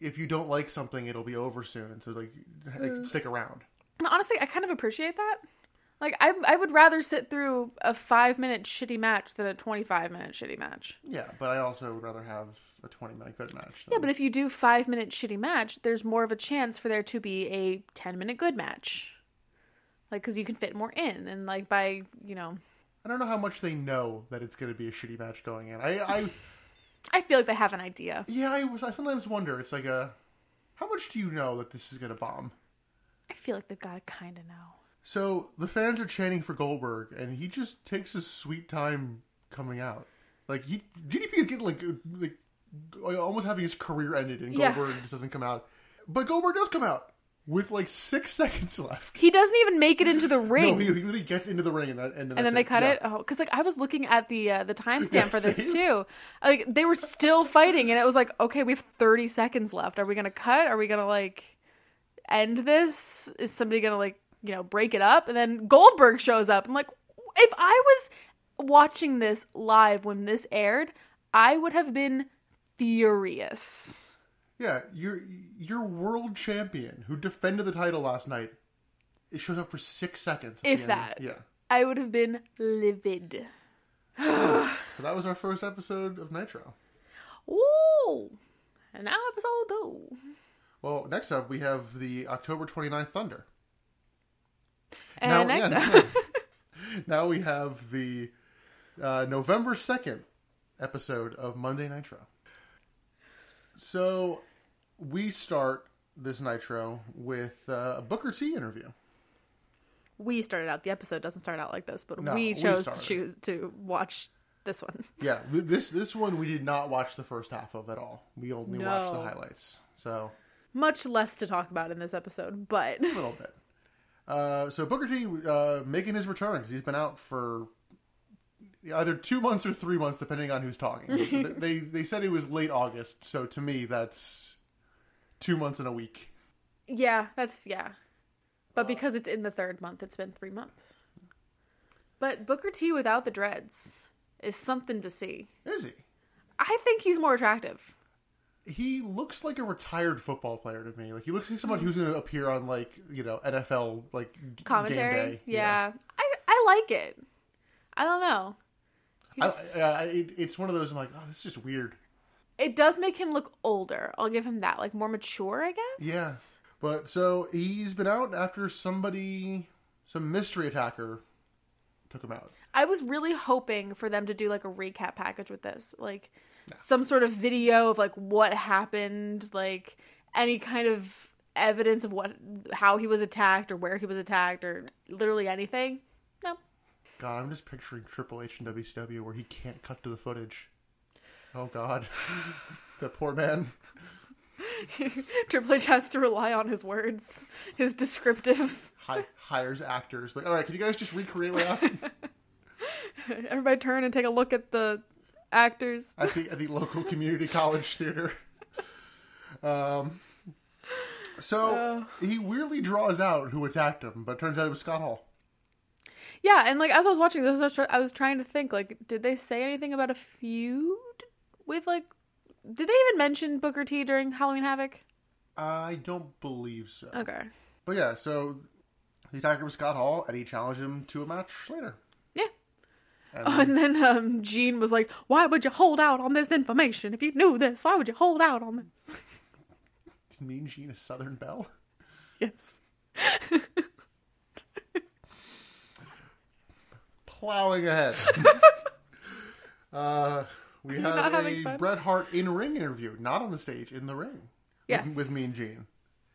if you don't like something it'll be over soon so like, like Mm. stick around And honestly, I kind of appreciate that. Like, I, I would rather sit through a five minute shitty match than a 25 minute shitty match. yeah but i also would rather have a 20 minute good match Yeah, but if you do five minute shitty match, there's more of a chance for there to be a 10 minute good match. Like, because you can fit more in. And, like, by, you know, i don't know how much they know that it's going to be a shitty match going in i i [LAUGHS] I feel like they have an idea. yeah i, was, I sometimes wonder it's like a how much do you know that this is going to bomb I feel like they've got to kind of know. So the fans are chanting for goldberg and he just takes his sweet time coming out like he ddp is getting like like almost having his career ended and Yeah. goldberg just doesn't come out but goldberg does come out with like six [LAUGHS] seconds left He doesn't even make it into the ring. No, he, he literally gets into the ring and, that, and then, and then that's they cut Yeah. it. Oh, because like I was looking at the uh, the timestamp [LAUGHS] for this Same. too. Like they were still fighting, and it was like, okay, we have thirty seconds left. Are we gonna cut? Are we gonna like end this? Is somebody gonna like you know break it up? And then Goldberg shows up. I'm like, if I was watching this live when this aired, I would have been furious. Yeah, your your world champion who defended the title last night, it shows up for six seconds. If that. yeah. I would have been livid. [SIGHS] So that was our first episode of Nitro. Ooh, and now episode two. Well, next up we have the October 29th Thunder. And Now- next yeah. [LAUGHS] Now we have the uh, November 2nd episode of Monday Nitro. So we start this Nitro with uh, a Booker T interview. we started out. The episode doesn't start out like this, but No, we we chose to started. choose to watch this one. [LAUGHS] Yeah, th- this this one we did not watch the first half of at all. We only watched the No. highlights. So Much less to talk about in this episode, but a little bit. Uh, so Booker T uh, making his return 'cause he's been out for either two months or three months, depending on who's talking. [LAUGHS] they they said it was late August, so to me that's two months and a week. yeah, that's yeah. But because it's in the third month, it's been three months. But Booker T without the dreads is something to see. Is he? I think he's more attractive. He looks like a retired football player to me. Like he looks like someone who's going to appear on like you know NFL like g- Commentary. Game day. Yeah. I I like it. I don't know. I, I, it, it's one of those. I'm like, oh, this is just weird. it does make him look older. I'll give him that. Like more mature, I guess. Yeah, but so he's been out after somebody, some mystery attacker, took him out. I was really hoping for them to do like a recap package with this, like some sort of video of like what happened, like any kind of evidence of what how he was attacked or where he was attacked or literally anything. No. God, I'm just picturing Triple H and WCW where he can't cut to the footage. Oh God, [LAUGHS] that poor man. [LAUGHS] Triple H has to rely on his words, his descriptive. Hi- hires actors. Like, all right, can you guys just recreate what happened [LAUGHS] Everybody turn and take a look at the actors. at the at the local community college theater? Um. So he weirdly draws out who attacked him, but turns out it was Scott Hall. Yeah, and like as I was watching this, I was, try- I was trying to think like, did they say anything about a feud with like? Did they even mention Booker T during Halloween Havoc? I don't believe so. Okay. But yeah, so the attacker was Scott Hall, and he challenged him to a match later. Yeah. And Oh, and then um, Gene was like, "Why would you hold out on this information if you knew this? Why would you hold out on this?" Is Mean Gene a Southern Belle? Yes. [LAUGHS] Plowing ahead. [LAUGHS] uh, we have a fun? Bret Hart in ring interview, not on the stage, in the ring. Yes. With, with Mean Gene.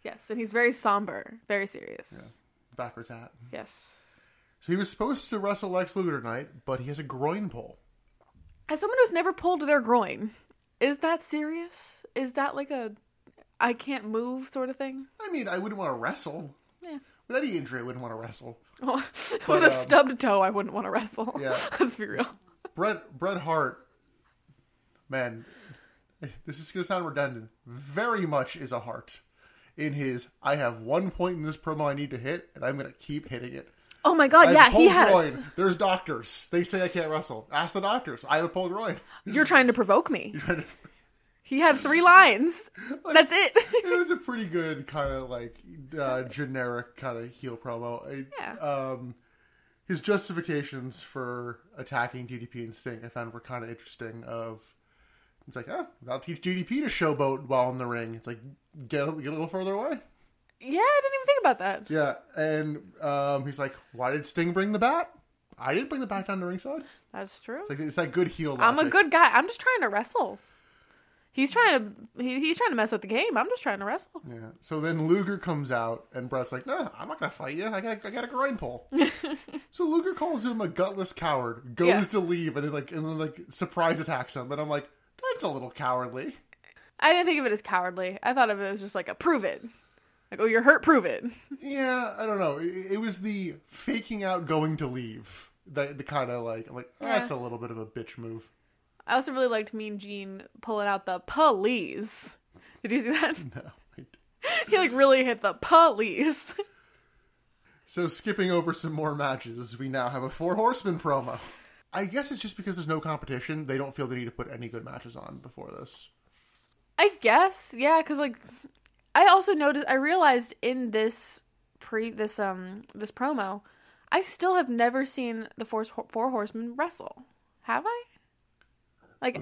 Yes, and he's very somber, very serious. Backwards hat. Yes. So he was supposed to wrestle Lex Luger tonight, but he has a groin pull. As someone who's never pulled their groin, is that serious? Is that like a I can't move sort of thing? I mean, I wouldn't want to wrestle. Yeah. With any injury, I wouldn't want to wrestle. [LAUGHS] With But, a um, stubbed toe, I wouldn't want to wrestle. Yeah. [LAUGHS] Let's be real. Bret Bret Hart, man, this is gonna sound redundant. Very much is a heart in his. I have one point in this promo I need to hit, and I'm gonna keep hitting it. Oh my god, yeah, he has. groin. There's doctors. They say I can't wrestle. Ask the doctors. I have a pulled groin. You're trying to provoke me. To- [LAUGHS] He had three lines. That's it. it was a pretty good kind of like uh, generic kind of heel promo. I- Yeah. Um, his justifications for attacking DDP and Sting I found were kind of interesting. Of it's like, oh, I'll teach DDP to showboat while in the ring. It's like get a, get a little further away. Yeah, I didn't even think about that. Yeah, and um, he's like, why did Sting bring the bat? I didn't bring the bat down to ringside. That's true. It's like it's that good heel. I'm a good guy. I'm just trying to wrestle. He's trying to he, he's trying to mess up the game. I'm just trying to wrestle. Yeah. So then Luger comes out, and Brett's like, "No, I'm not gonna fight you. I got, I got a groin pull." [LAUGHS] so Luger calls him a gutless coward, goes Yeah. to leave, and then like, and then like surprise attacks him. And I'm like, "That's a little cowardly." I didn't think of it as cowardly. I thought of it as just like a prove it. Like, oh, you're hurt, prove it. [LAUGHS] Yeah, I don't know. It, it was the faking out going to leave that the kind of like, I'm like, ah, Yeah. that's a little bit of a bitch move. I also really liked Mean Gene pulling out the police. Did you see that? [LAUGHS] No. I- [LAUGHS] he like really hit the police. So skipping over some more matches, we now have a four horseman promo. I guess it's just because there's no competition, they don't feel the need to put any good matches on before this. I guess, yeah, because like I also noticed, I realized in this pre this um this promo, I still have never seen the four four horsemen wrestle. Have I? Like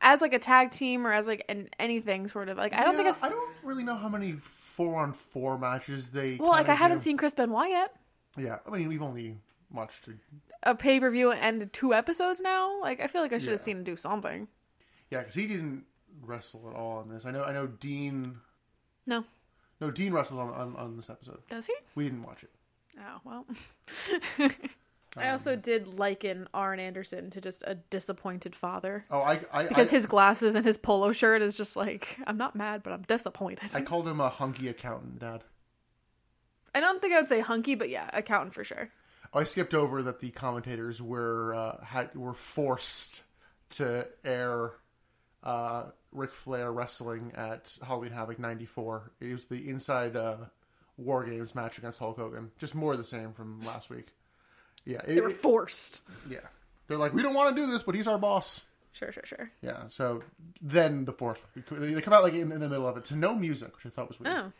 as like a tag team or as like an anything sort of like I don't think I've. I don't really know how many four on four matches they. well, like I kinda haven't seen Chris Benoit yet. Yeah, I mean we've only watched. it. A pay per view and two episodes now. Like I feel like I should have seen him do something. Yeah, because he didn't wrestle at all on this. I know. I know Dean. No, No, Dean wrestled on, on, on this episode. does he? We didn't watch it. Oh well. [LAUGHS] I also did liken Arn Anderson to just a disappointed father. Oh, I I because I, his glasses and his polo shirt is just like I'm not mad, but I'm disappointed. I called him a hunky accountant, Dad. I don't think I would say hunky, but yeah, accountant for sure. Oh, I skipped over that the commentators were uh, had were forced to air uh, Ric Flair wrestling at Halloween Havoc '94. It was the Inside uh, War Games match against Hulk Hogan. Just more of the same from last week. Yeah, it, They were it- forced. yeah. They're like, we don't want to do this, but he's our boss. Sure, sure, sure. Yeah. So then the fourth, they they come out like in, in the middle of it to no music, which I thought was weird. Oh.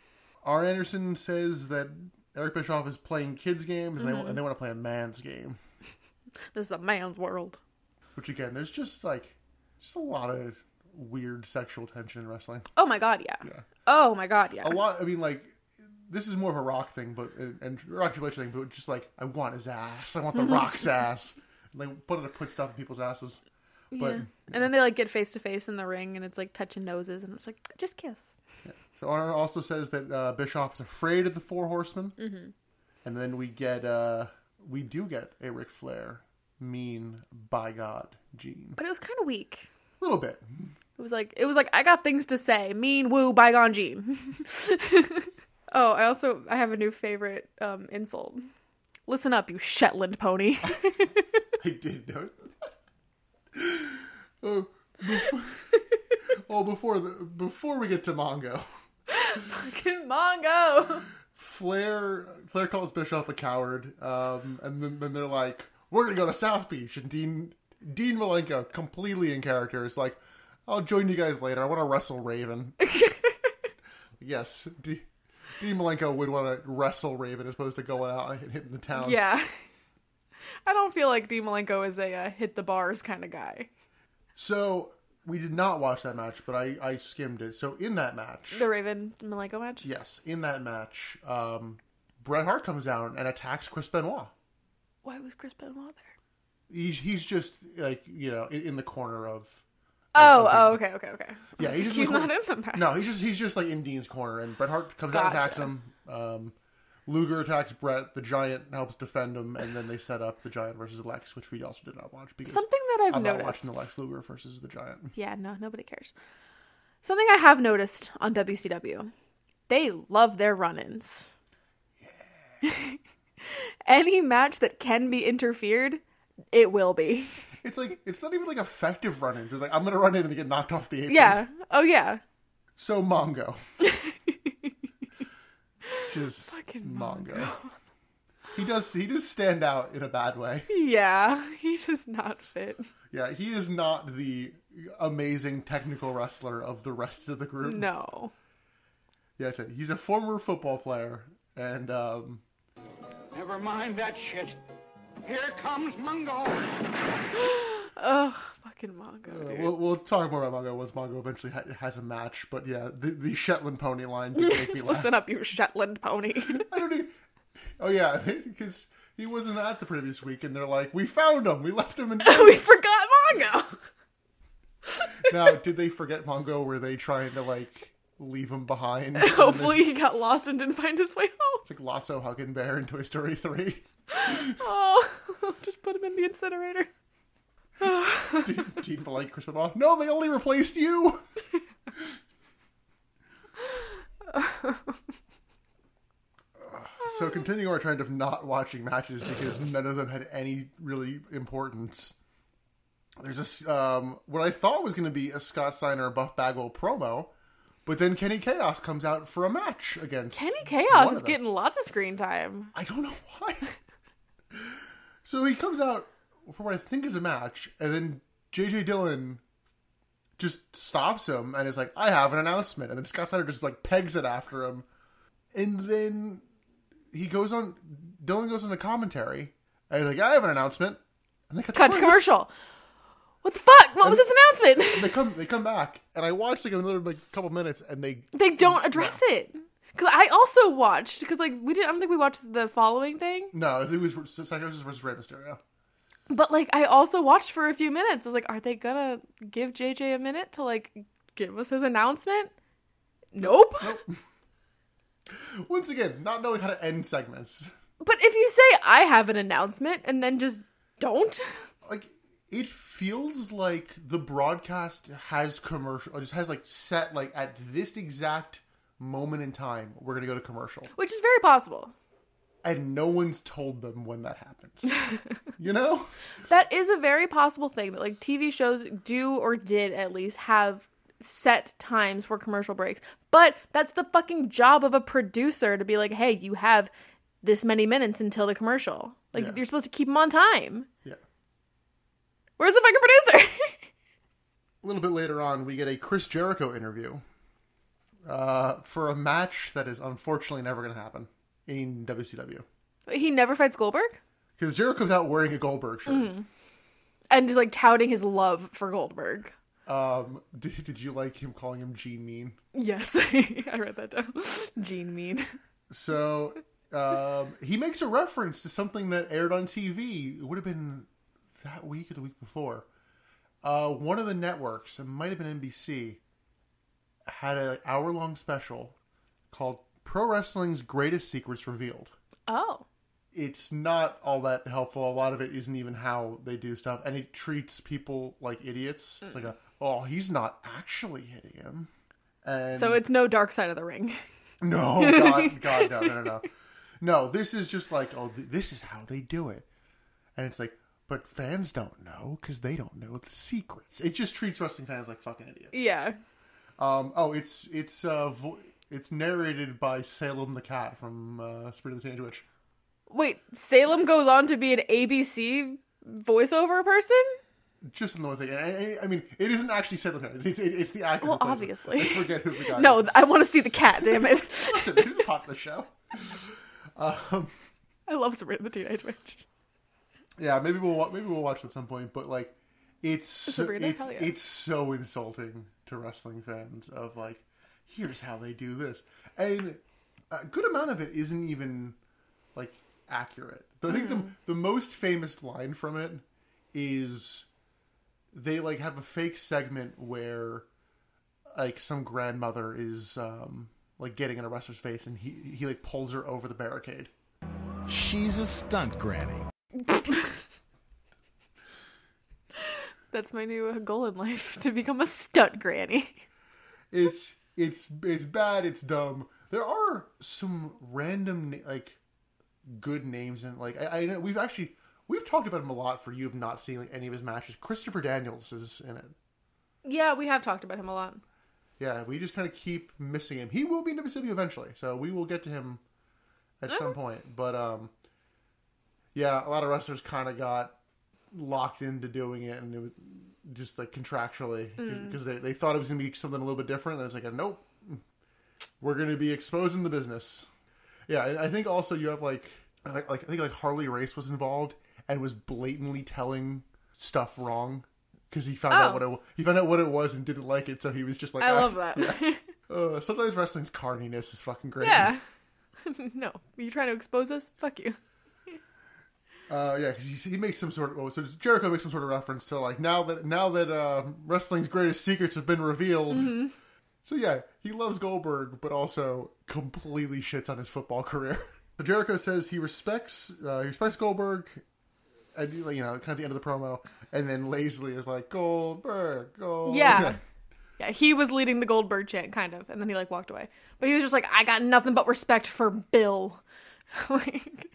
Arn Anderson says that Eric Bischoff is playing kids games and Mm-hmm. they and they want to play a man's game. [LAUGHS] This is a man's world. Which again, there's just like just a lot of weird sexual tension in wrestling. Oh my god, yeah. Yeah. Oh my god, yeah. A lot. I mean, like this is more of a rock thing, but and, and rock Triple H thing, but just like I want his ass. I want the [LAUGHS] Rock's ass. And they put it put stuff in people's asses. But yeah. And then they like get face to face in the ring and it's like touching noses and it's like just kiss. So Arn also says that uh, Bischoff is afraid of the Four Horsemen, Mm-hmm. and then we get uh, we do get a Ric Flair mean by God Gene But it was kind of weak. a little bit. It was like it was like I got things to say. Mean woo bygone Gene. [LAUGHS] oh, I also I have a new favorite um, insult. Listen up, you Shetland pony. [LAUGHS] I did know. oh, before, [LAUGHS] oh, before the before we get to Mongo, Fucking Mongo. Flair Flair calls Bischoff a coward, um, and then, then they're like, "We're gonna go to South Beach," and Dean Dean Malenko, completely in character, is like, "I'll join you guys later. I want to wrestle Raven." [LAUGHS] yes, D- Dean Malenko would want to wrestle Raven as opposed to going out and hitting the town. Yeah. [LAUGHS] I don't feel like Dean Malenko is a uh, hit the bars kind of guy. So we did not watch that match, but I I skimmed it. So in that match, The Raven Malenko match. yes, in that match, um, Bret Hart comes down and attacks Chris Benoit. Why was Chris Benoit there? He's he's just like you know in, in the corner of. Oh, okay. oh, okay, okay, okay. Yeah, he's just he's not in the match. No, he's just he's just like in Dean's corner, and Bret Hart comes out and attacks Gotcha. him. Um, Luger attacks Bret. The Giant helps defend him, and then they set up the Giant versus Lex, which we also did not watch because Something that I've I'm not noticed. watching the Lex Luger versus the Giant. Yeah, no, nobody cares. Something I have noticed on WCW. They love their run-ins. [LAUGHS] Any match that can be interfered, it will be. It's like it's not even like effective run-ins. It's like I'm gonna run in and get knocked off the apron. Yeah. Oh yeah. So Mongo. [LAUGHS] Just Fucking Mongo. He does he does stand out in a bad way. Yeah. He does not fit. Yeah, he is not the amazing technical wrestler of the rest of the group. No. Yeah, I he's a former football player and um Never mind that shit. Here comes Mungo. [GASPS] Ugh, fucking Mongo, uh, dude. we'll, we'll talk more about Mongo once Mongo eventually ha- has a match. But yeah, the, the Shetland pony line did make me [LAUGHS] laugh. Listen up, you Shetland pony. [LAUGHS] I don't even. Oh yeah, [LAUGHS] because he wasn't at the previous week, and they're like, "We found him. We left him in." we forgot Mongo. now, did they forget Mongo? Were they trying to like leave him behind? [LAUGHS] Hopefully he got lost and didn't find his way home. it's like Lotso Hugging Bear in Toy Story three. [LAUGHS] Oh, [LAUGHS] just put him in the incinerator. Dean like Chris Benoit. No, they only replaced you. so continuing our trend of not watching matches because none of them had any really importance. There's this um, what I thought was going to be a Scott Steiner Buff Bagwell promo, but then Kenny Kaos comes out for a match against Kenny Kaos is getting lots of screen time. I don't know why. [LAUGHS] so he comes out for what I think is a match, and then JJ Dillon just stops him and is like, "I have an announcement," and then Scott Steiner just like pegs it after him, and then he goes on. Dillon goes into commentary, and he's like, "I have an announcement," and they cut, Cut to commercial. commercial. What the fuck? What was this announcement? They come, they come back, and I watched like another like couple minutes, and they They don't address it. Cause I also watched because like we didn't. I don't think we watched the following thing, no, I think it was Psicosis versus Rey Mysterio. but like I also watched for a few minutes. I was like, are they gonna give JJ a minute to like give us his announcement? Nope. Nope. [LAUGHS] Once again, not knowing how to end segments. But if you say I have an announcement and then just don't, like it feels like the broadcast has commercial or just has like set like at this exact moment in time we're gonna go to commercial which is very possible. and no one's told them when that happens [LAUGHS] you know That is a very possible thing that like TV shows do or did at least have set times for commercial breaks. But that's the fucking job of a producer to be like, "Hey, you have this many minutes until the commercial." Like Yeah. you're supposed to keep them on time. yeah Where's the fucking producer? [LAUGHS] a little bit later on, we get a Chris Jericho interview uh, for a match that is unfortunately never going to happen in WCW. He never fights Goldberg? Because Jericho's out wearing a Goldberg shirt. And just like touting his love for Goldberg. Um, [LAUGHS] did, did you like him calling him Gene Mean? Yes, [LAUGHS] I wrote that down. Gene Mean. So um, he makes a reference to something that aired on TV. It would have been that week or the week before. Uh, one of the networks, it might have been NBC, had an hour long special called Pro Wrestling's Greatest Secrets Revealed. Oh. It's not all that helpful. A lot of it isn't even how they do stuff, and it treats people like idiots. It's like a, oh, he's not actually hitting him. And So it's no dark side of the ring. [LAUGHS] no, God, God, no, no, no, no. No, this is just like, oh, th- this is how they do it. And it's like, but fans don't know because they don't know the secrets. It just treats wrestling fans like fucking idiots. Yeah. Um. Oh, it's it's uh vo- it's narrated by Salem the cat from uh, Spirit of the Teenage Witch. Wait, Salem goes on to be an ABC voiceover person? Just another thing. I, I- I mean, it isn't actually Salem the cat. It, it, it's the actor. Well, obviously. I forget who the guy. No, is. I want to see the cat, damn it. [LAUGHS] listen, who's a part of the show? [LAUGHS] Um. I love Sabrina the Teenage Witch. Yeah, maybe we'll wa- maybe we'll watch it at some point. But like, it's so, Sabrina? it's Hell yeah. it's so insulting to wrestling fans. Of like, here's how they do this, and a good amount of it isn't even like accurate. I think Mm-hmm. the the most famous line from it is they like have a fake segment where like some grandmother is um like getting in a wrestler's face and he he like pulls her over the barricade She's a stunt granny. That's my new uh, goal in life to become a stunt granny. it's it's it's bad it's dumb. There are some random na- like good names and like I, I know we've actually we've talked about him a lot for you have not seen like any of his matches. Christopher daniels is in it. Yeah, we have talked about him a lot. yeah we just kind of keep missing him. He will be in WCW eventually so we will get to him at some point but um yeah a lot of wrestlers kind of got locked into doing it and it was just like contractually because they, they thought it was going to be something a little bit different and it's like nope we're going to be exposing the business yeah I, I think also you have like like, like i think like harley race was involved and was blatantly telling stuff wrong because he found out Oh. what it he found out what it was and didn't like it so he was just like I "Ah, love that. [LAUGHS] uh, sometimes wrestling's cardiness is fucking great. Yeah. [LAUGHS] no, you trying to expose us? Fuck you. Uh, yeah, because he, he makes some sort of oh, so Jericho makes some sort of reference to like now that now that uh, wrestling's greatest secrets have been revealed. So yeah, he loves Goldberg, but also completely shits on his football [LAUGHS] career. So Jericho says he respects uh, he respects Goldberg, and you know, kind of the end of the promo, and then lazily is like Goldberg, Goldberg. Yeah. Yeah, he was leading the Goldberg chant, kind of, and then he like walked away. But he was just like, I got nothing but respect for Bill. [LAUGHS] like,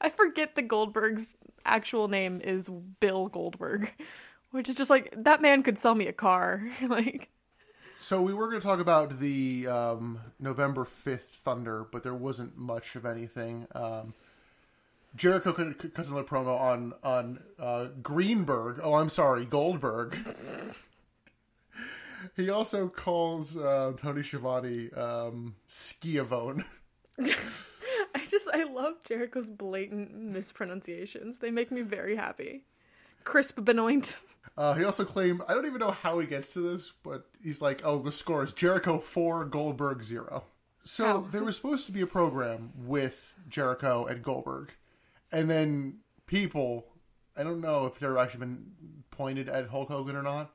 [LAUGHS] I forget the Goldberg's actual name is Bill Goldberg, [LAUGHS] which is just like that man could sell me a car. [LAUGHS] like, So we were going to talk about the um, November fifth Thunder, but there wasn't much of anything. Um, Jericho cut, cut- cuts another promo on on uh, Greenberg. Oh, I'm sorry, Goldberg. he also calls uh, Tony Schiavone um, Skiavone. I just I love Jericho's blatant mispronunciations. They make me very happy. Crisp Benoit. Uh, he also claimed I don't even know how he gets to this, but he's like, "Oh, the score is Jericho four, Goldberg zero. So How? there was supposed to be a program with Jericho and Goldberg, and then people, I don't know if they've actually been pointed at Hulk Hogan or not,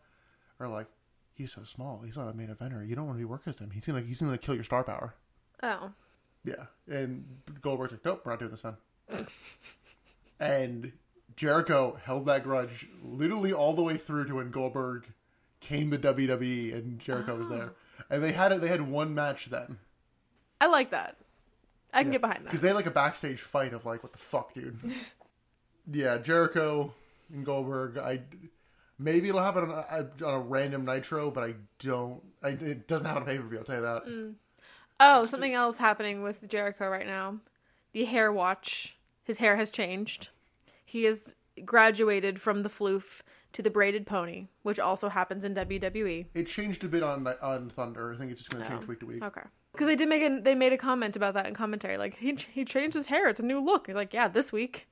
are like, "He's so small. He's not a main eventer. You don't want to be working with him. He's gonna he's gonna kill your star power." Oh. Yeah, and Goldberg's like, "Nope, we're not doing this then." and Jericho held that grudge literally all the way through to when Goldberg came to WWE and Jericho was there, ah. and they had it. They had one match then I like that. I can get behind that. because they had like a backstage fight of like, "What the fuck, dude?" [LAUGHS] yeah, Jericho and Goldberg. I maybe it'll happen on a, on a random Nitro, but I don't. I, it doesn't happen on pay per view. I'll tell you that. Mm. Oh, something else happening with Jericho right now. The hair watch. His hair has changed. He has graduated from the floof to the braided pony, which also happens in WWE. It changed a bit on on Thunder. I think it's just going to change oh, week to week. Okay. Because they did make a, they made a comment about that in commentary. Like he he changed his hair. It's a new look. He's like, yeah, this week.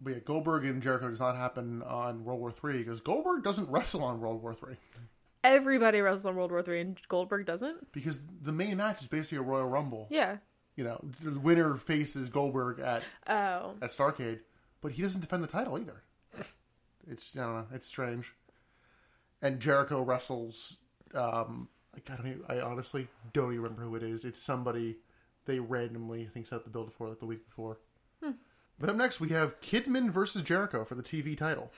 But yeah, Goldberg and Jericho does not happen on World War Three because Goldberg doesn't wrestle on World War Three Everybody wrestles on World War Three, and Goldberg doesn't. because the main match is basically a Royal Rumble. Yeah. You know, the winner faces Goldberg at Oh. at Starcade, but he doesn't defend the title either. It's I don't know, it's strange. And Jericho wrestles. Um, I don't. Even, I honestly don't even remember who it is. It's somebody they randomly I think set up the build for like the week before. But up next we have Kidman versus Jericho for the TV title.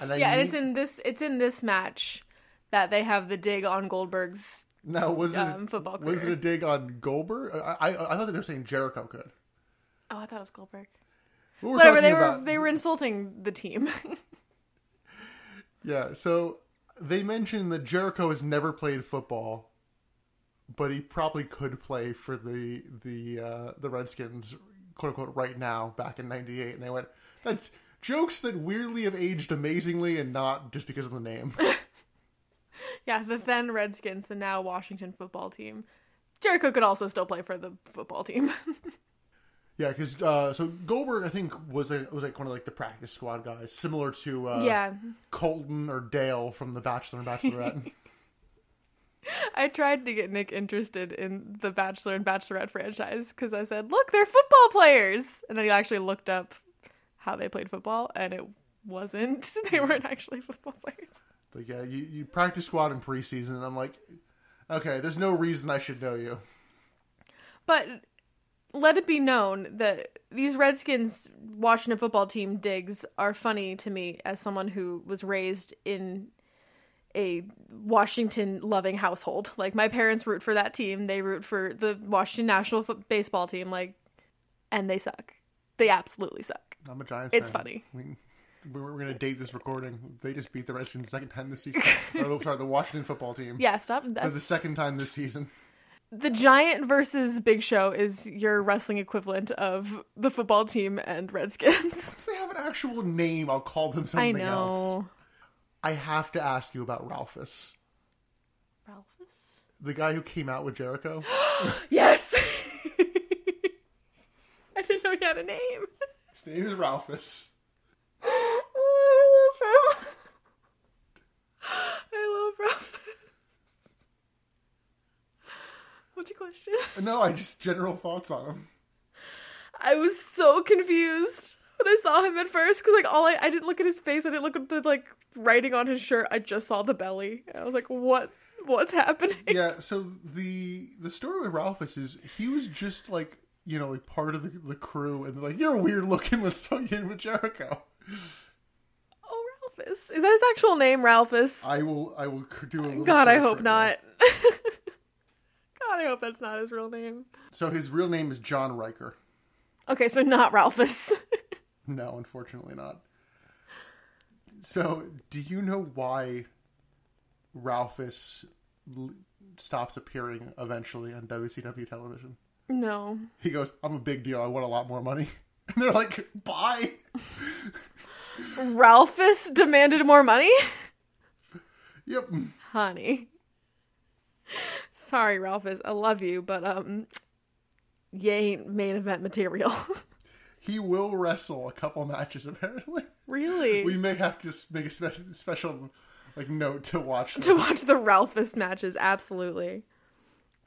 And I Yeah, and it's in this it's in this match that they have the dig on Goldberg's. now was it um, football was it a dig on Goldberg? I I, I thought that they were saying Jericho could. Oh, I thought it was Goldberg. What we're Whatever. talking They were they were insulting the team. [LAUGHS] Yeah, so they mentioned that Jericho has never played football, but he probably could play for the the uh, the Redskins, quote unquote, right now, back in '98. And they went, "That's jokes that weirdly have aged amazingly, and not just because of the name." [LAUGHS] [LAUGHS] yeah, the then Redskins, the now Washington football team. Jericho could also still play for the football team. [LAUGHS] yeah, because uh, so Goldberg, I think, was a, was like one of like the practice squad guys, similar to uh, yeah. Colton or Dale from The Bachelor and Bachelorette. [LAUGHS] I tried to get Nick interested in the Bachelor and Bachelorette franchise because I said, "Look, they're football players," and then he actually looked up how they played football, and it wasn't. They weren't actually football players. Like, yeah, you, you practice squad in preseason, and I'm like, okay, there's no reason I should know you. But let it be known that these Redskins Washington football team digs are funny to me as someone who was raised in a Washington loving household. Like my parents root for that team, they root for the Washington National Fo- baseball team like and they suck. They absolutely suck. I'm a Giants It's fan. funny. Mean, we're, we're going to date this recording. They just beat the Redskins the second time this season. or, oh, sorry, the Washington football team. [LAUGHS] Yeah, stop. For the second time this season. the Giant versus Big Show is your wrestling equivalent of the football team and Redskins. If they have an actual name, I'll call them I something know. else. I have to ask you about Ralphus. Ralphus? The guy who came out with Jericho. [GASPS] Yes. [LAUGHS] I didn't know he had a name. His name is Ralphus. I love him. I love Ralphus. What's your question? No, I just general thoughts on him. I was so confused when I saw him at first because like all I I didn't look at his face. I didn't look at the like writing on his shirt. I just saw the belly. I was like, what? What's happening? Yeah, so the the story with Ralphus is he was just like, you know, like part of the, the crew, and they're like, you're a weird looking, [LAUGHS] let's throw you in with Jericho. Oh, Ralphus. Is that his actual name, Ralphus? I will I will do a God, I hope right not. [LAUGHS] God, I hope that's not his real name. So his real name is John Riker. Okay, so not Ralphus. [LAUGHS] No, unfortunately not. So, do you know why Ralphus l- stops appearing eventually on WCW television? no. He goes, "I'm a big deal. I want a lot more money." [LAUGHS] And they're like, "Bye." Ralphus demanded more money? Yep. Honey. Sorry, Ralphus. I love you, but um you ain't main event material. [LAUGHS] He will wrestle a couple matches apparently. really? We may have to s- make a spe- special like note to watch. to watch the Ralphus matches, absolutely.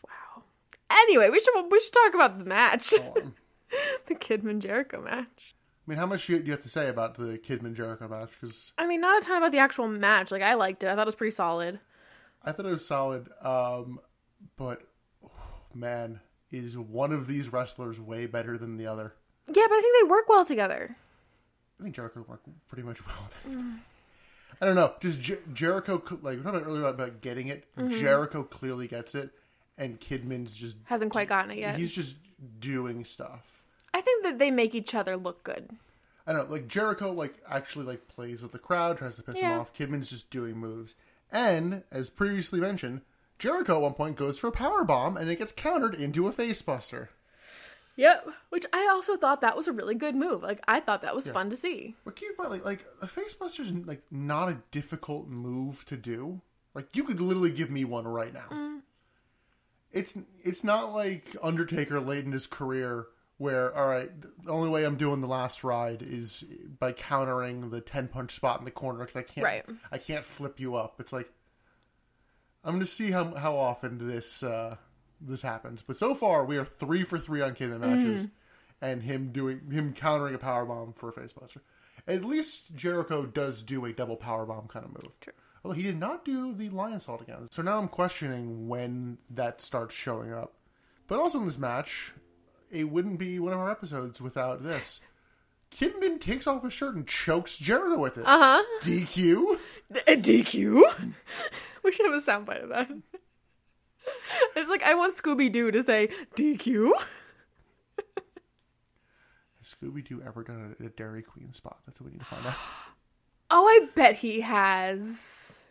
Wow. Anyway, we should we should talk about the match. [LAUGHS] The Kidman Jericho match. I mean, how much do you do you have to say about the Kidman Jericho match? Because I mean, not a ton about the actual match. Like I liked it. I thought it was pretty solid. I thought it was solid, um, but oh, man, is one of these wrestlers way better than the other? Yeah, but I think they work well together. I think Jericho worked pretty much well. I don't know. Just Jer- Jericho, like we talked about earlier about, about getting it. Jericho clearly gets it, and Kidman's just Hasn't quite gotten it yet. he's just doing stuff. I think that they make each other look good. I don't know, like Jericho, like actually like plays with the crowd, tries to piss him off. Kidman's just doing moves, and as previously mentioned, Jericho at one point goes for a power bomb, and it gets countered into a facebuster. Yep. Which I also thought that was a really good move. Like I thought that was fun to see. But keep in mind, like, like a facebuster's like not a difficult move to do. Like you could literally give me one right now. Mm. It's it's not like Undertaker late in his career where all right, the only way I'm doing the last ride is by countering the ten punch spot in the corner because I can't Right. I can't flip you up. It's like I'm going to see how how often this uh, this happens. But so far, we are three for three on Kidman matches, and him doing him countering a power bomb for a facebuster. At least Jericho does do a double power bomb kind of move. True. Although he did not do the Lionsault again, so now I'm questioning when that starts showing up. But also in this match, it wouldn't be one of our episodes without this. Kidman takes off his shirt and chokes Jericho with it. Uh huh. DQ. A DQ. we should have a soundbite of that. It's like I want Scooby Doo to say DQ. [LAUGHS] Has Scooby Doo ever done a, a Dairy Queen spot? That's what we need to find out. [GASPS] Oh, I bet he has.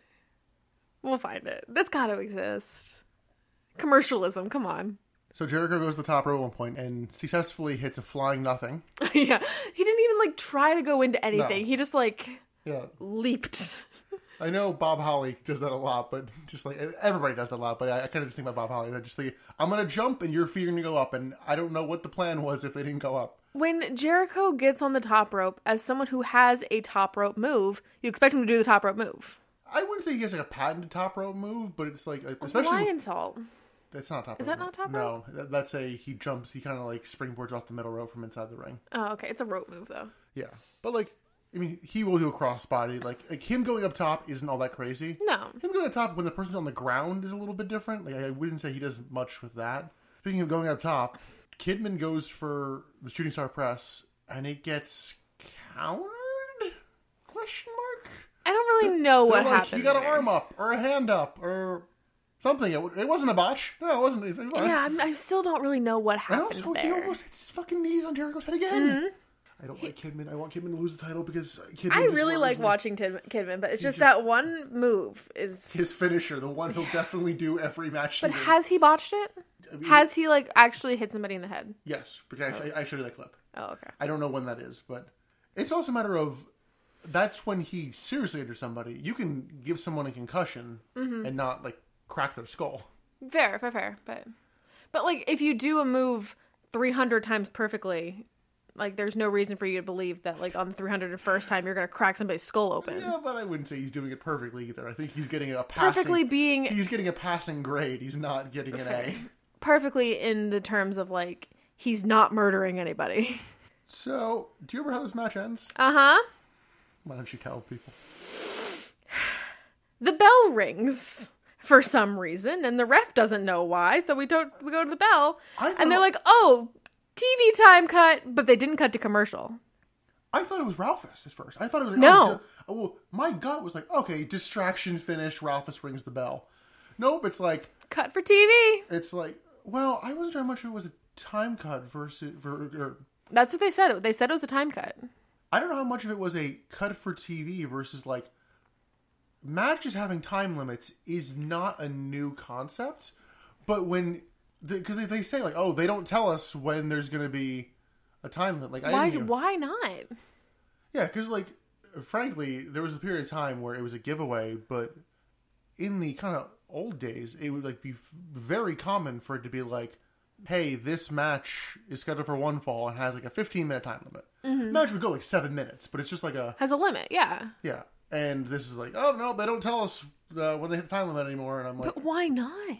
We'll find it. That's got to exist. Commercialism, come on. So Jericho goes to the top row at one point and successfully hits a flying nothing. [LAUGHS] yeah, he didn't even like try to go into anything. No. He just like Yeah, leaped. [LAUGHS] I know Bob Holly does that a lot, but just like everybody does that a lot. But I, I kind of just think about Bob Holly. I just think I'm gonna jump and your feet are gonna go up, and I don't know what the plan was if they didn't go up. When Jericho gets on the top rope, as someone who has a top rope move, you expect him to do the top rope move. I wouldn't say he has like a patented top rope move, but it's like especially Lionsault. That's not top. Is rope that not top No, rope? that, that's a he jumps. He kind of like springboards off the middle rope from inside the ring. Oh, okay. It's a rope move though. Yeah, but like I mean, he will do a crossbody. Like like him going up top isn't all that crazy. No. Him going up top when the person's on the ground is a little bit different. Like I wouldn't say he does much with that. Speaking of going up top, Kidman goes for the shooting star press and it gets countered? Question mark. I don't really know what They're like, happened. He got an arm up or a hand up or something. It, it wasn't a botch. No, it wasn't. It was. Yeah, I'm, I still don't really know what And happened also, he there. Mm-hmm. almost hit his fucking knees on Jericho's head again. I don't like Kidman. I want Kidman to lose the title because Kidman. I really like me. watching Tid- Kidman, but it's just, just- that one move is. his finisher, the one he'll [LAUGHS] definitely do every match. But he has he botched it? mean- Has he like actually hit somebody in the head? yes, because I, I showed you that clip. Oh, okay. I don't know when that is, but it's also a matter of that's when he seriously injures somebody. You can give someone a concussion Mm-hmm. and not like crack their skull. Fair, fair, fair. But, but like, if you do a move 300 times perfectly, like, there's no reason for you to believe that, like, on the 301st time, you're gonna crack somebody's skull open. Yeah, but I wouldn't say he's doing it perfectly either. I think he's getting a passing, Perfectly being He's getting a passing grade. He's not getting an A. perfectly in the terms of like he's not murdering anybody. So, do you remember how this match ends? Uh huh. Why don't you tell people? The bell rings for some reason, and the ref doesn't know why. So we don't. We go to the bell, and they're like, "Oh, TV time cut," but they didn't cut to commercial. I thought it was Ralphus at first. I thought it was like, No. Oh, well, my gut was like, okay, distraction finished. Ralphus rings the bell. Nope, it's like Cut for TV. it's like. Well, I wasn't sure how much it was a time cut versus. Ver, or, That's what they said. They said it was a time cut. I don't know how much of it was a cut for TV versus like matches having time limits is not a new concept, but when because they, they say like oh they don't tell us when there's going to be a time limit like Why? even- Why not? yeah because like frankly there was a period of time where it was a giveaway but in the kind of old days it would like be f- very common for it to be like hey this match is scheduled for one fall and has like a 15 minute time limit Mm-hmm. match would go like seven minutes but it's just like a Has a limit. Yeah. yeah, and this is like, oh no, they don't tell us uh, when they hit the time limit anymore, and I'm like, But why not?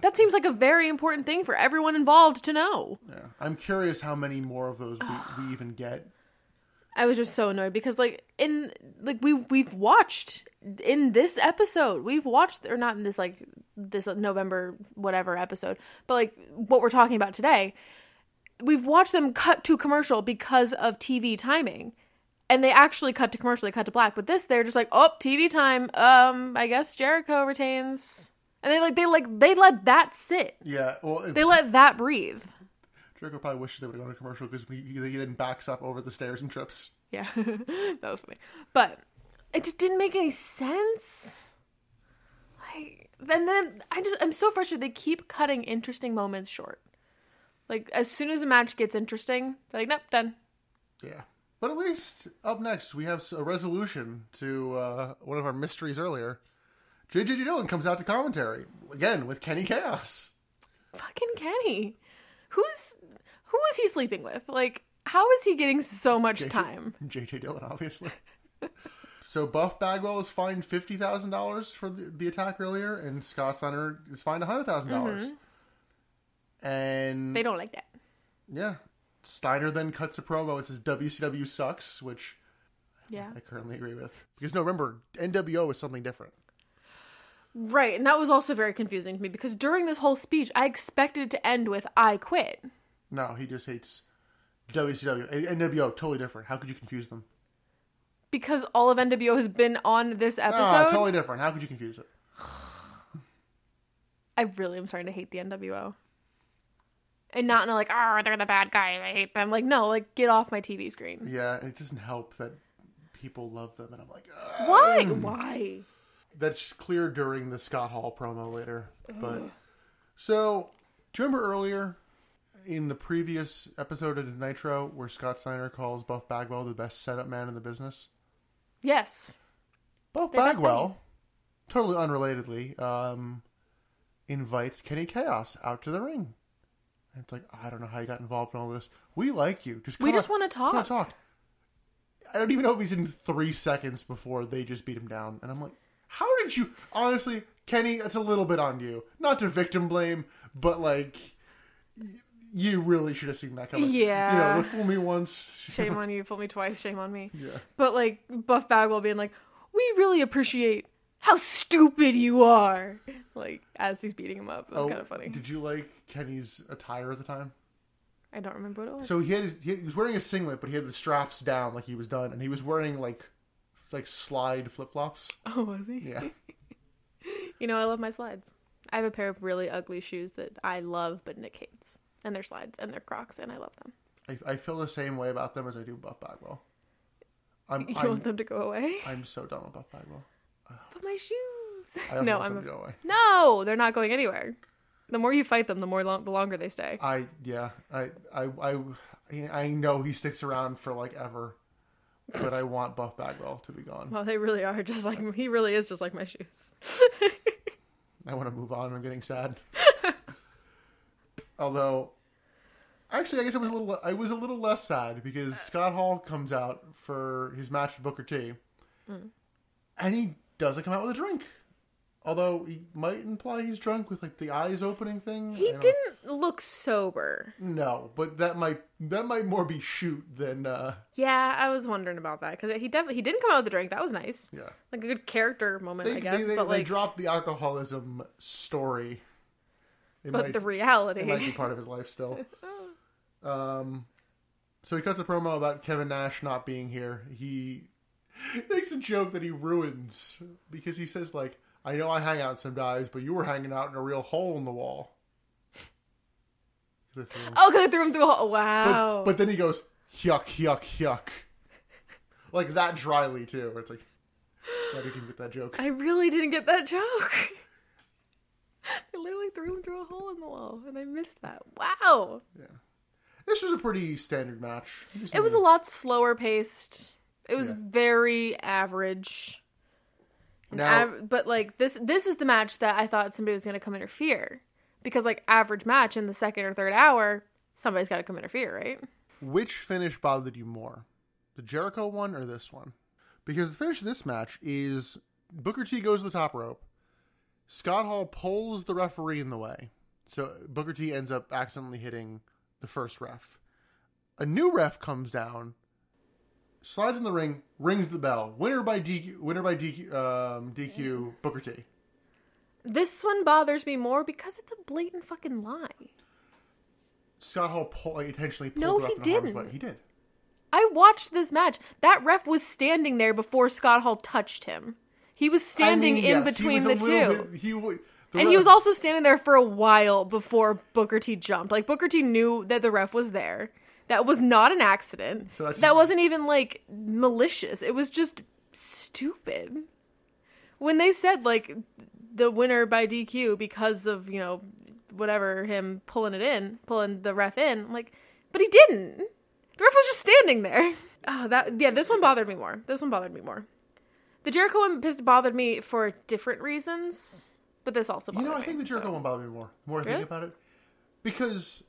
That seems like a very important thing for everyone involved to know. yeah. I'm curious how many more of those we, we even get. I was just so annoyed because like in like we we've watched in this episode we've watched or not in this like this November whatever episode but like what we're talking about today we've watched them cut to commercial because of TV timing and they actually cut to commercial they cut to black but this they're just like oh TV time um I guess Jericho retains and they like they like they let that sit Yeah, well, they let that breathe Jericho probably wishes they would have gone to commercial because he, he then backs up over the stairs and trips. Yeah, [LAUGHS] that was funny. But it just didn't make any sense. Like, and then I just I'm so frustrated. They keep cutting interesting moments short. Like as soon as a match gets interesting, they're like, nope, done. Yeah. But at least up next, we have a resolution to uh, one of our mysteries earlier. JJ Dillon comes out to commentary again with Kenny Kaos. Fucking Kenny. Who's who is he sleeping with? Like, how is he getting so much time? JJ Dillon, obviously. [LAUGHS] so Buff Bagwell is fined fifty thousand dollars for the, the attack earlier, and Scott Steiner is fined hundred dollars. And They don't like that. yeah, Steiner then cuts a promo. It says WCW sucks, which Yeah. I currently agree with. Because no, remember NWO is something different. Right, and that was also very confusing to me because during this whole speech, I expected it to end with "I quit." No, he just hates WCW. NWO, totally different. How could you confuse them? Because all of NWO has been on this episode. Ah, totally different. How could you confuse it? [SIGHS] I really am starting to hate the NWO. And not in a like, oh, they're the bad guys. I hate them. Like, no, like, get off my TV screen. Yeah, and it doesn't help that people love them, and I'm like, "Ugh." Why? Why? that's clear during the Scott Hall promo later. But so, do you remember earlier in the previous episode of Nitro where Scott Steiner calls Buff Bagwell the best setup man in the business? Yes. Buff They're Bagwell, totally unrelatedly, um, invites Kenny Kaos out to the ring. And it's like, I don't know how you got involved in all this. We like you. Just We just just wanna talk." talk. I don't even know if he's in three seconds before they just beat him down. And I'm like, how did you? Honestly, Kenny, it's a little bit on you. Not to victim blame, but like, you really should have seen that coming. Yeah. You know, the fool me once. [LAUGHS] Shame on you. Fool me twice. Shame on me. Yeah. But, like, Buff Bagwell being like, we really appreciate how stupid you are. Like, as he's beating him up. It was Oh, kind of funny. Did you like Kenny's attire at the time? I don't remember what it was. So he had his, he was wearing a singlet, but he had the straps down like he was done, and he was wearing like like slide flip flops. [LAUGHS] oh, was he? Yeah, [LAUGHS] You know, I love my slides. I have a pair of really ugly shoes that I love, but Nick hates. And they're slides, and they're Crocs, and I love them. I, I feel the same way about them as I do Buff Bagwell. I'm [LAUGHS] You I'm, want them to go away? I'm so done with Buff Bagwell. But my shoes. I [LAUGHS] no, I'm them a- go away. no, they're not going anywhere. The more you fight them, the more long, the longer they stay. I yeah I I I I know he sticks around for like ever, but I want Buff Bagwell to be gone. Well, they really are just like he really is just like my shoes. [LAUGHS] I want to move on. I'm getting sad. [LAUGHS] Although, actually, I guess I was a little. I was a little less sad because Scott Hall comes out for his match with Booker T, mm. and he doesn't come out with a drink. Although he might imply he's drunk with like the eyes opening thing. He didn't look sober. No, but that might that might more be shoot than uh Yeah, I was wondering about that because he definitely he didn't come out with a drink. That was nice. yeah. Like a good character moment, They I guess. they, they, but they like, dropped the alcoholism story. It but might- the reality. It might be part of his life still. [LAUGHS] Um, so he cuts a promo about Kevin Nash not being here. He [LAUGHS] makes a joke that he ruins because he says like, "I know I hang out sometimes, but you were hanging out in a real hole in the wall." [LAUGHS] 'Cause I threw him- oh, because I threw him through a hole. But, Wow. but then he goes, "Yuck, yuck, yuck," like that dryly too. Where it's like, "Why did you get that joke?" I really didn't get that joke. [LAUGHS] I literally threw him through a hole in the wall, and I missed that. Wow. Yeah. This was a pretty standard match. It was a lot slower paced. It was Yeah. very average. Now- av- but like this, this is the match that I thought somebody was going to come interfere because like average match in the second or third hour, somebody's got to come interfere, right? Which finish bothered you more, the Jericho one or this one? Because the finish of this match is Booker T goes to the top rope. Scott Hall pulls the referee in the way, so Booker T ends up accidentally hitting the first ref. A new ref comes down, slides in the ring, rings the bell. Winner by DQ. Winner by DQ. Um, DQ. Booker T. This one bothers me more because it's a blatant fucking lie. Scott Hall pull, like, intentionally pulled No, ref he didn't. He did. I watched this match. That ref was standing there before Scott Hall touched him. He was standing I mean, in yes, between the two. Bit, he would. the And he was also standing there for a while before Booker T jumped. Like Booker T knew that the ref was there. That was not an accident. So that's- that wasn't even like malicious. It was just stupid. When they said like the winner by DQ because of, you know, whatever him pulling it in, pulling the ref in. I'm like, but he didn't. The ref was just standing there. [LAUGHS] Oh, that yeah. This one bothered me more. This one bothered me more. The Jericho one pissed bothered me for different reasons, but this also You know, I me, think the Jericho so. one bothered me more. More I Really? think about it, because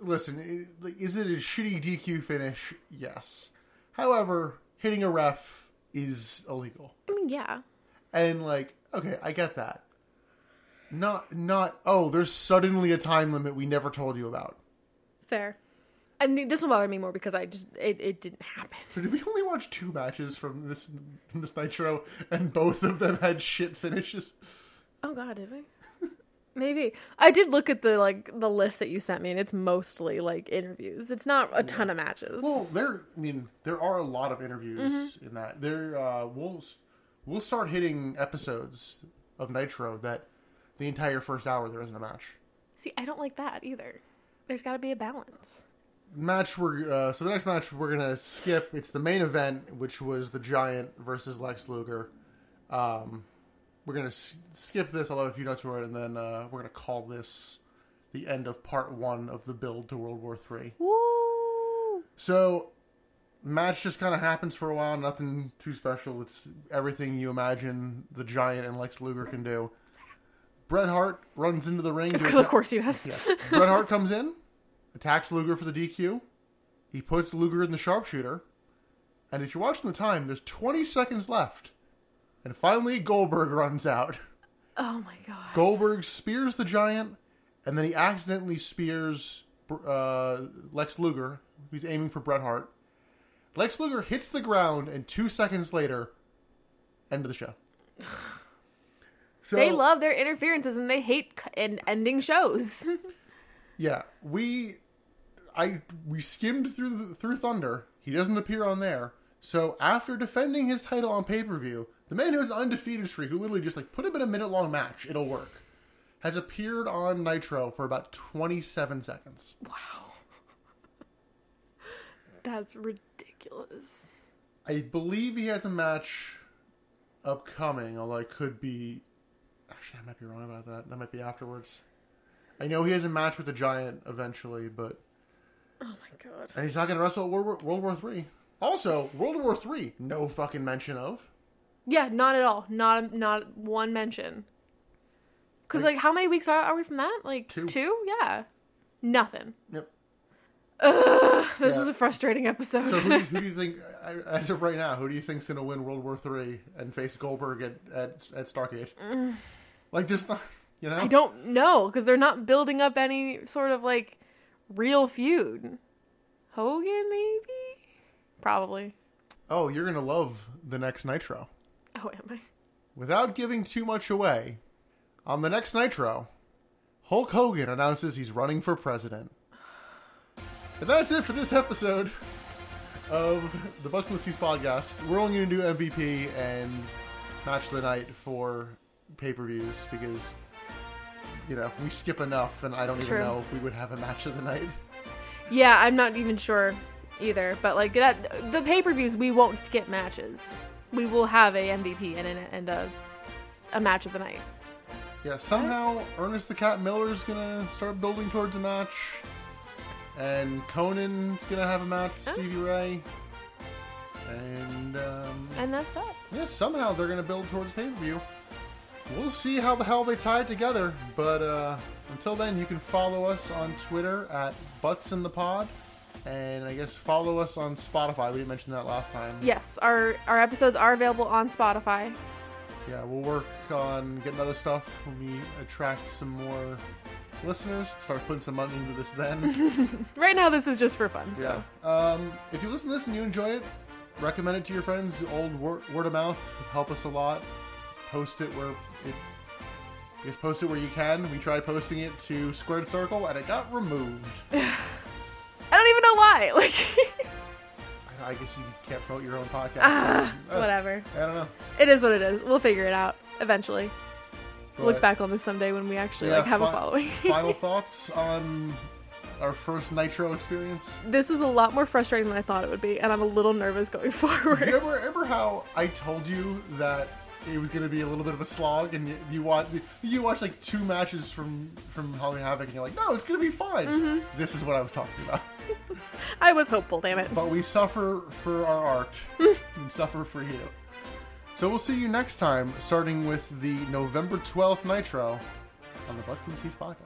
listen, is it a shitty DQ finish? Yes. However, hitting a ref is illegal, I mean, yeah. and like, okay, I get that. Not, not. Oh, there's suddenly a time limit we never told you about. Fair. And th- this will bother me more because I just it, it didn't happen. So did we only watch two matches from this this Nitro, and both of them had shit finishes? Oh god, did we? Maybe. I did look at the like the list that you sent me and it's mostly like interviews. It's not a ton of matches. Well, there. I mean, there are a lot of interviews Mm-hmm. in that. There, uh, we'll we'll start hitting episodes of Nitro that the entire first hour there isn't a match. See, I don't like that either. There's got to be a balance. Match we're uh, so the next match we're gonna skip. It's the main event, which was the Giant versus Lex Luger. Um, we're gonna s- skip this. I'll have a few notes for it, and then uh, we're gonna call this the end of part one of the build to World War Three. Woo! So, match just kind of happens for a while. Nothing too special. It's everything you imagine the Giant and Lex Luger can do. Bret Hart runs into the ring. [LAUGHS] of course he does. Yeah. Bret Hart comes in, attacks Luger for the DQ. He puts Luger in the sharpshooter. And if you're watching the time, there's 20 seconds left. And finally, Goldberg runs out. Oh my god. Goldberg spears the giant, and then he accidentally spears uh, Lex Luger, who's aiming for Bret Hart. Lex Luger hits the ground, and two seconds later, end of the show. [SIGHS] So, They love their interferences and they hate and ending shows. [LAUGHS] yeah, we, I we skimmed through the, through Thunder. He doesn't appear on there. So after defending his title on pay per view, the man who has an undefeated streak, who literally just like put him in a minute long match, it'll work, has appeared on Nitro for about twenty seven seconds. Wow. [LAUGHS] That's ridiculous. I believe he has a match upcoming, although I could be. Actually, I might be wrong about that. That might be afterwards. I know he has a match with the Giant eventually, but Oh my god. and he's not going to wrestle at World War, World War Three. Also, World War Three, no fucking mention of. Yeah, not at all. Not not one mention. Cuz Like- like how many weeks are, are we from that? Like Two. Two? Yeah. Nothing. Yep. [LAUGHS] This Yeah. is a frustrating episode. So who, who do you [LAUGHS] think, as of right now, who do you think's going to win World War Three and face Goldberg at at, at Starcade? Mm. Like, there's not, you know. I don't know because they're not building up any sort of like real feud. Hogan, maybe, probably. Oh, you're going to love the next Nitro. [LAUGHS] Oh, am I? Without giving too much away, on the next Nitro, Hulk Hogan announces he's running for president. And that's it for this episode of the Bust from the Seas podcast. We're only going to do MVP and Match of the Night for pay per views because, you know, we skip enough and I don't even know if we would have a Match of the Night. Yeah, I'm not even sure either. But like that, the pay per views, we won't skip matches. We will have a MVP and a, and a a match of the night. Yeah, somehow Ernest the Cat Miller is gonna start building towards a match, and Konnan's gonna have a match with Stevie Ray, and um, And that's that. yeah, somehow they're gonna build towards pay per view. We'll see how the hell they tie it together, but uh, until then, you can follow us on Twitter at Butts in the Pod, and I guess follow us on Spotify. We didn't mention that last time. Yes, our our episodes are available on Spotify. Yeah, we'll work on getting other stuff when we attract some more listeners. Start putting some money into this then. [LAUGHS] Right now, this is just for fun. So yeah. Um, if you listen to this and you enjoy it, recommend it to your friends. Old word, word of mouth help us a lot. Post it where it. Just post it where you can. We tried posting it to Squared Circle and it got removed. [LAUGHS] I don't even know why. [LAUGHS] Like, I guess you can't promote your own podcast. ah, so, uh, whatever. I don't know. It is what it is. We'll figure it out eventually. Look back on this someday when we actually Yeah, like have a following. [LAUGHS] final thoughts on our first Nitro experience? this was a lot more frustrating than I thought it would be, and I'm a little nervous going [LAUGHS] You forward. remember, remember how I told you that it was going to be a little bit of a slog, and you, you watch you watch like two matches from from Halloween Havoc, and you're like, no, it's going to be fine. Mm-hmm. This is what I was talking about. [LAUGHS] I was hopeful, damn it. But we suffer for our art, [LAUGHS] and suffer for you. So we'll see you next time, starting with the November 12th Nitro on the Butts and Seats podcast.